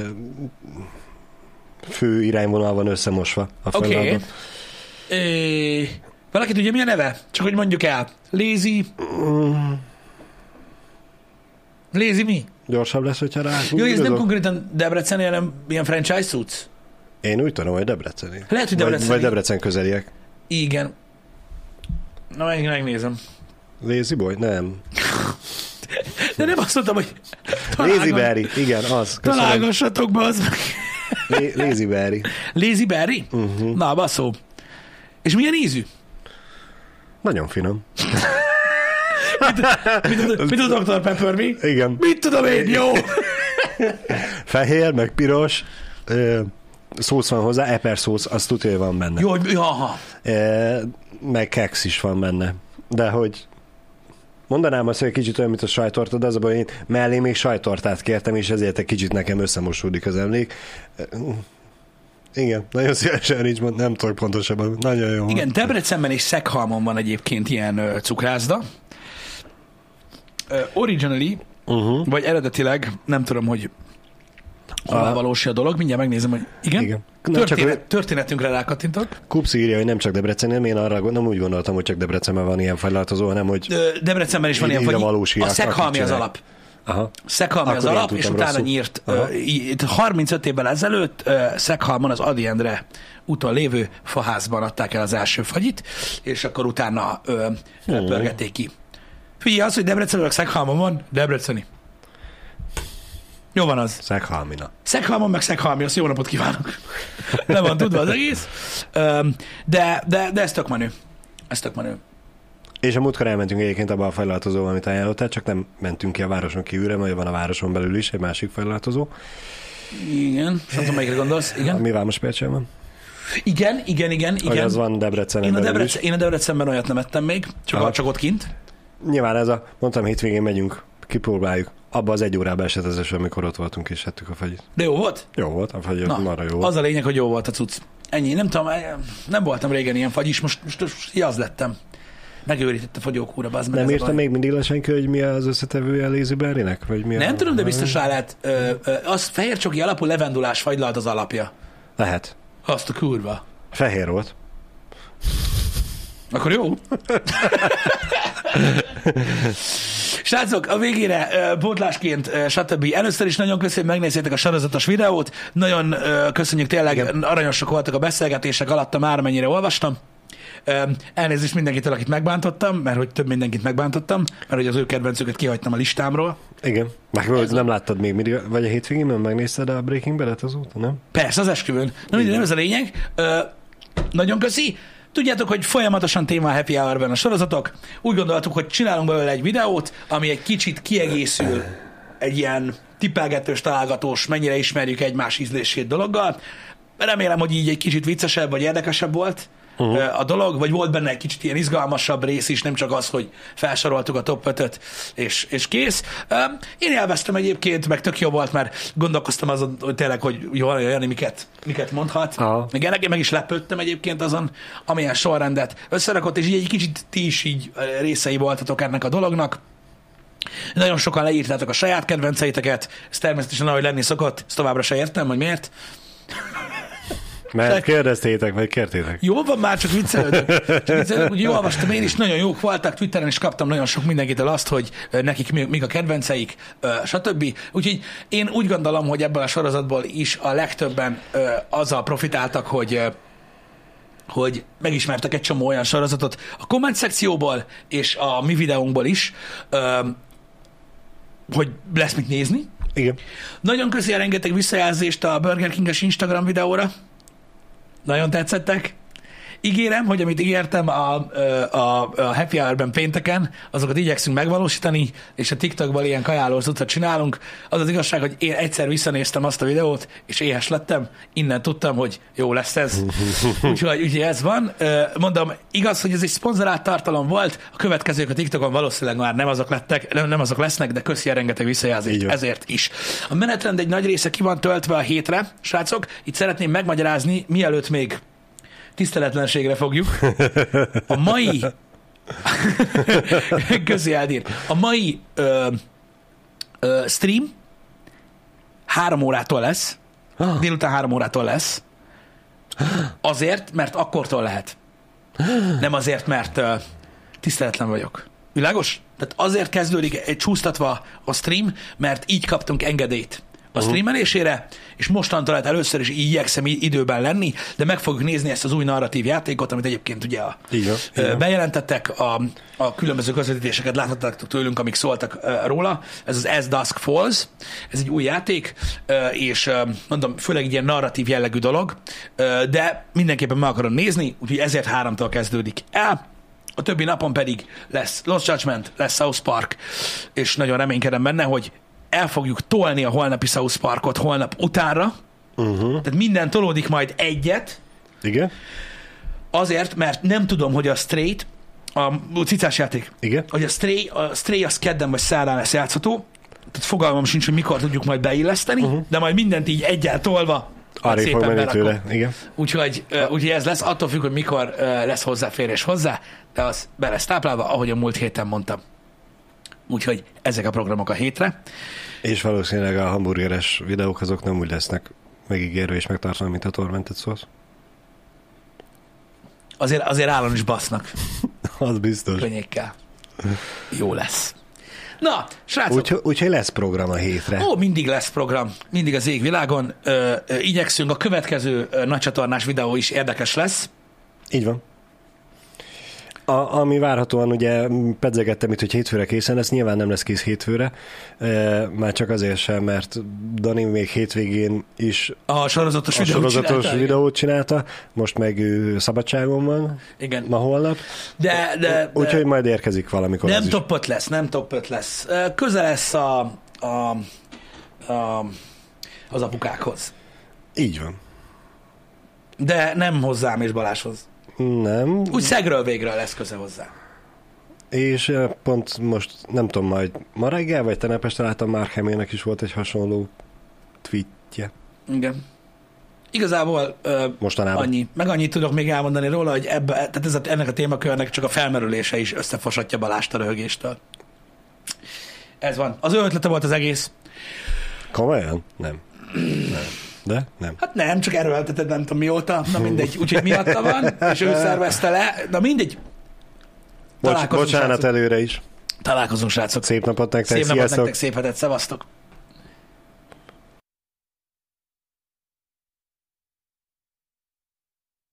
Speaker 2: fő irányvonal van összemosva a
Speaker 1: Oké.
Speaker 2: fajlalban.
Speaker 1: Ö, Valaki tudja, mi a neve? Csak hogy mondjuk el. Lézi. Lézi mi?
Speaker 2: Gyorsabb lesz, hogyha rá.
Speaker 1: Jó, ez nem konkrétan Debreceni, hanem ilyen franchise cucc.
Speaker 2: Én úgy tudom, hogy Debreceni.
Speaker 1: Lehet, hogy
Speaker 2: Vagy,
Speaker 1: Debreceni.
Speaker 2: vagy Debrecen közeliek.
Speaker 1: Igen. Na, meg megnézem.
Speaker 2: Lazy Boy? Nem.
Speaker 1: De nem azt mondtam, hogy
Speaker 2: Lazy Berry, igen, az. Köszönöm.
Speaker 1: találgassatok be az meg.
Speaker 2: La- Lazy Berry.
Speaker 1: Lazy Berry?
Speaker 2: Uh-huh.
Speaker 1: Na, baszó. És milyen ízű?
Speaker 2: Nagyon finom.
Speaker 1: Mit, mit a Dr. Pepper, mi?
Speaker 2: Igen.
Speaker 1: Mit tudom én, jó?
Speaker 2: Fehér, meg piros. Ö, szósz van hozzá, eper szósz, azt tudja, van benne.
Speaker 1: Jó, hogy aha.
Speaker 2: E, meg keks is van benne. De hogy mondanám azt, hogy egy kicsit olyan, mint a sajtorta, de az a baj, én mellé még sajtortát kértem, és ezért egy kicsit nekem összemosódik az emlék. Igen, nagyon szívesen nincs, nem tudok pontosabban. Nagyon jó.
Speaker 1: Igen, Debrecenben és Szekhalmon van egyébként ilyen ö, cukrászda. Ö, originally,
Speaker 2: Uh-huh.
Speaker 1: vagy eredetileg, nem tudom, hogy
Speaker 2: A-
Speaker 1: valósi a dolog, mindjárt megnézem, hogy igen.
Speaker 2: Igen. Na, csak
Speaker 1: Történet,
Speaker 2: hogy-
Speaker 1: történetünkre rákattintok.
Speaker 2: Kupsz írja, hogy nem csak Debrecen, én arra nem úgy gondoltam, hogy csak Debrecenben van ilyen fajlatozó, hanem hogy
Speaker 1: Debrecenben is van ilyen,
Speaker 2: így a
Speaker 1: Szekhalmi az alap.
Speaker 2: aha,
Speaker 1: Szekhalmi az alap, és utána
Speaker 2: rosszul.
Speaker 1: nyírt
Speaker 2: Aha.
Speaker 1: í- 35 évvel ezelőtt ö, Szekhalmon az Adi Endre úton lévő faházban adták el az első fagyit, és akkor utána
Speaker 2: Hmm.
Speaker 1: pörgették ki. Figyelj, az, hogy Debrecenben Szekhalmon van, Debreceni. Jó van az.
Speaker 2: Szeghalmina.
Speaker 1: Szekhalmon meg Szekhalmi, azt jó napot kívánok. Le van tudva az egész. De, de, de ez tök menő. Ez tök menő.
Speaker 2: És a múltkor elmentünk egyébként abba a fejlaltozóval, amit ajánlottál, csak nem mentünk ki a városon kívülre, mert van a városon belül is egy másik fejlaltozó,
Speaker 1: Igen, nem tudom, melyikre gondolsz. Igen,
Speaker 2: ami Vámos Percsen van.
Speaker 1: igen, igen, igen.
Speaker 2: Igen.
Speaker 1: igen.
Speaker 2: az van Debrecenen
Speaker 1: Én a,
Speaker 2: belül
Speaker 1: Debrecen, én a Debrecenben olyat nem ettem még, csak,
Speaker 2: Aha.
Speaker 1: csak ott kint.
Speaker 2: Nyilván ez a, mondtam, hétvégén megyünk, kipróbáljuk. Abba az egy órába esett az eső, amikor ott voltunk és ettük a fagyit.
Speaker 1: De jó volt?
Speaker 2: Jó volt, a fagy
Speaker 1: Na,
Speaker 2: marra jó volt.
Speaker 1: az a lényeg, hogy jó volt a cucc. Ennyi, nem tudom, nem voltam régen ilyen fagyis, most, most, most az lettem. Megőrített a fogyókúra, meg.
Speaker 2: nem írta
Speaker 1: baj.
Speaker 2: még mindig le senki, hogy mi az összetevője Lazy Berry-nek? Vagy mi
Speaker 1: Nem
Speaker 2: a...
Speaker 1: tudom, de biztos rá lehet. Ö, ö, az fehér csoki alapú levendulás fagylalt az alapja.
Speaker 2: Lehet.
Speaker 1: Azt a kurva.
Speaker 2: Fehér volt.
Speaker 1: Akkor jó. Srácok, a végére pótlásként, stb. Először is nagyon köszönjük, hogy megnézzétek a sorozatos videót. Nagyon köszönjük, tényleg
Speaker 2: Igen.
Speaker 1: aranyosak voltak a beszélgetések alatt, már mennyire olvastam. Elnézést mindenkitől, akit megbántottam, mert hogy több mindenkit megbántottam, mert hogy az ő kedvencüket kihagytam a listámról.
Speaker 2: Igen. Meg hogy nem láttad még, mindig, vagy a hétvégén megnézted a Breaking Bad-et azóta, nem?
Speaker 1: Persze, az esküvőn. Na mindegy, nem ez a lényeg. Ö, nagyon köszi. Tudjátok, hogy folyamatosan téma a Happy Hour-ben a sorozatok. Úgy gondoltuk, hogy csinálunk belőle egy videót, ami egy kicsit kiegészül egy ilyen tippelgetős, találgatós, mennyire ismerjük egymás ízlését dologgal. Remélem, hogy így egy kicsit viccesebb vagy érdekesebb volt uh-huh. a dolog, vagy volt benne egy kicsit ilyen izgalmasabb rész is, nem csak az, hogy felsoroltuk a top 5 és, és kész. Én élveztem egyébként, meg tök jó volt, mert gondolkoztam azon, hogy tényleg, hogy jó, Jani miket, miket mondhat.
Speaker 2: Aha.
Speaker 1: Igen, nekem meg is lepődtem egyébként azon, amilyen sorrendet összerakott, és így egy kicsit ti is így részei voltatok ennek a dolognak. Nagyon sokan leírtátok a saját kedvenceiteket, ez természetesen ahogy lenni szokott, ezt továbbra se értem, hogy miért.
Speaker 2: Mert kérdeztétek, vagy kértétek.
Speaker 1: Jó van már, csak viccelődök. Csak viccelődök, hogy jó olvastam én is, nagyon jók voltak, Twitteren is kaptam nagyon sok mindenkitől azt, hogy nekik mi, mik a kedvenceik, stb. Úgyhogy én úgy gondolom, hogy ebből a sorozatból is a legtöbben azzal profitáltak, hogy hogy megismertek egy csomó olyan sorozatot a komment szekcióból és a mi videónkból is, hogy lesz mit nézni.
Speaker 2: Igen.
Speaker 1: Nagyon köszi a rengeteg visszajelzést a Burger King-es Instagram videóra. Nagyon tetszettek. Ígérem, hogy amit ígértem a, a, a Happy Hour-ben pénteken, azokat igyekszünk megvalósítani, és a TikTokban ilyen kajálós utat csinálunk. Az az igazság, hogy én egyszer visszanéztem azt a videót, és éhes lettem, innen tudtam, hogy jó lesz ez. úgyhogy, úgyhogy ez van. Mondom, igaz, hogy ez egy szponzorált tartalom volt, a következők a TikTokon valószínűleg már nem azok lettek, nem, nem azok lesznek, de köszi a rengeteg visszajelzést ezért is. A menetrend egy nagy része ki van töltve a hétre, srácok. Itt szeretném megmagyarázni, mielőtt még tiszteletlenségre fogjuk. A mai Köszi, Eldír. A mai ö, ö, stream három órától lesz,
Speaker 2: Ah.
Speaker 1: délután három órától lesz, azért, mert akkortól lehet. Nem azért, mert ö, tiszteletlen vagyok. Világos? Tehát azért kezdődik egy csúsztatva a stream, mert így kaptunk engedélyt a streamelésére, és mostantól lehet először is igyekszem időben lenni, de meg fogjuk nézni ezt az új narratív játékot, amit egyébként ugye a,
Speaker 2: van.
Speaker 1: bejelentettek, a, a különböző közvetítéseket láthattak tőlünk, amik szóltak róla. Ez az As Dusk Falls, ez egy új játék, és mondom, főleg egy ilyen narratív jellegű dolog, de mindenképpen meg akarom nézni, úgyhogy ezért háromtól kezdődik el. A többi napon pedig lesz Lost Judgment, lesz South Park, és nagyon reménykedem benne, hogy el fogjuk tolni a holnapi South Parkot holnap utánra, uh-huh. tehát minden tolódik majd egyet,
Speaker 2: Igen?
Speaker 1: Azért, mert nem tudom, hogy a Straight, a cicás játék,
Speaker 2: Igen?
Speaker 1: hogy a Stray, a Stray az kedden vagy szerdán lesz játszható, tehát fogalmam sincs, hogy mikor tudjuk majd beilleszteni, uh-huh. de majd mindent így egyel tolva
Speaker 2: Arra fog menni
Speaker 1: berakom.
Speaker 2: tőle. Igen.
Speaker 1: Úgyhogy, ö, úgyhogy ez lesz, attól függ, hogy mikor ö, lesz hozzáférés hozzá, de az be lesz táplálva, ahogy a múlt héten mondtam. Úgyhogy ezek a programok a hétre.
Speaker 2: És valószínűleg a hamburgeres videók azok nem úgy lesznek megígérve és megtartva, mint a tormentet szósz.
Speaker 1: Azért, azért állon is basznak
Speaker 2: Az biztos.
Speaker 1: könnyékkel. Jó lesz. Na, srácok,
Speaker 2: Úgyhogy úgyhogy lesz program a hétre.
Speaker 1: Ó, mindig lesz program, mindig az égvilágon. Ö, ö, igyekszünk, a következő ö, nagycsatornás videó is érdekes lesz.
Speaker 2: Így van. A, ami várhatóan ugye pedzegettem itt, hogy hétfőre készen lesz, nyilván nem lesz kész hétfőre, e, már csak azért sem, mert Dani még hétvégén is
Speaker 1: A sorozatos
Speaker 2: a
Speaker 1: videót
Speaker 2: sorozatos
Speaker 1: csinálta,
Speaker 2: videót csinálta, most meg ő szabadságon van,
Speaker 1: Igen.
Speaker 2: ma holnap,
Speaker 1: De, de, de
Speaker 2: úgyhogy majd érkezik valamikor
Speaker 1: nem top 5 lesz, nem top 5 lesz. Ö, Közel lesz a, a, a, az apukákhoz.
Speaker 2: Így van.
Speaker 1: De nem hozzám és Baláshoz.
Speaker 2: Nem,
Speaker 1: Úgy szegről végre lesz köze hozzá.
Speaker 2: és eh, pont most, nem tudom, majd ma reggel, vagy tegnap este láttam, Mark Hamillnek is volt egy hasonló tweetje.
Speaker 1: Igen. Igazából ö,
Speaker 2: Mostanában.
Speaker 1: annyi. Meg annyit tudok még elmondani róla, hogy ebbe, tehát ez a, ennek a témakörnek csak a felmerülése is összefosatja Balást a röhögéstől. Ez van. Az ő ötlete volt az egész.
Speaker 2: Komolyan? Nem. nem. De? Nem.
Speaker 1: Hát nem, csak erőlteted nem tudom mióta. Na mindegy. Úgyhogy miatta van, és ő szervezte le. Na mindegy.
Speaker 2: Bocs, bocsánat
Speaker 1: srácok.
Speaker 2: előre is.
Speaker 1: Találkozunk, srácok.
Speaker 2: Szép napot nektek,
Speaker 1: Szép napot
Speaker 2: sziasztok!
Speaker 1: nektek, szép hetet, szevasztok.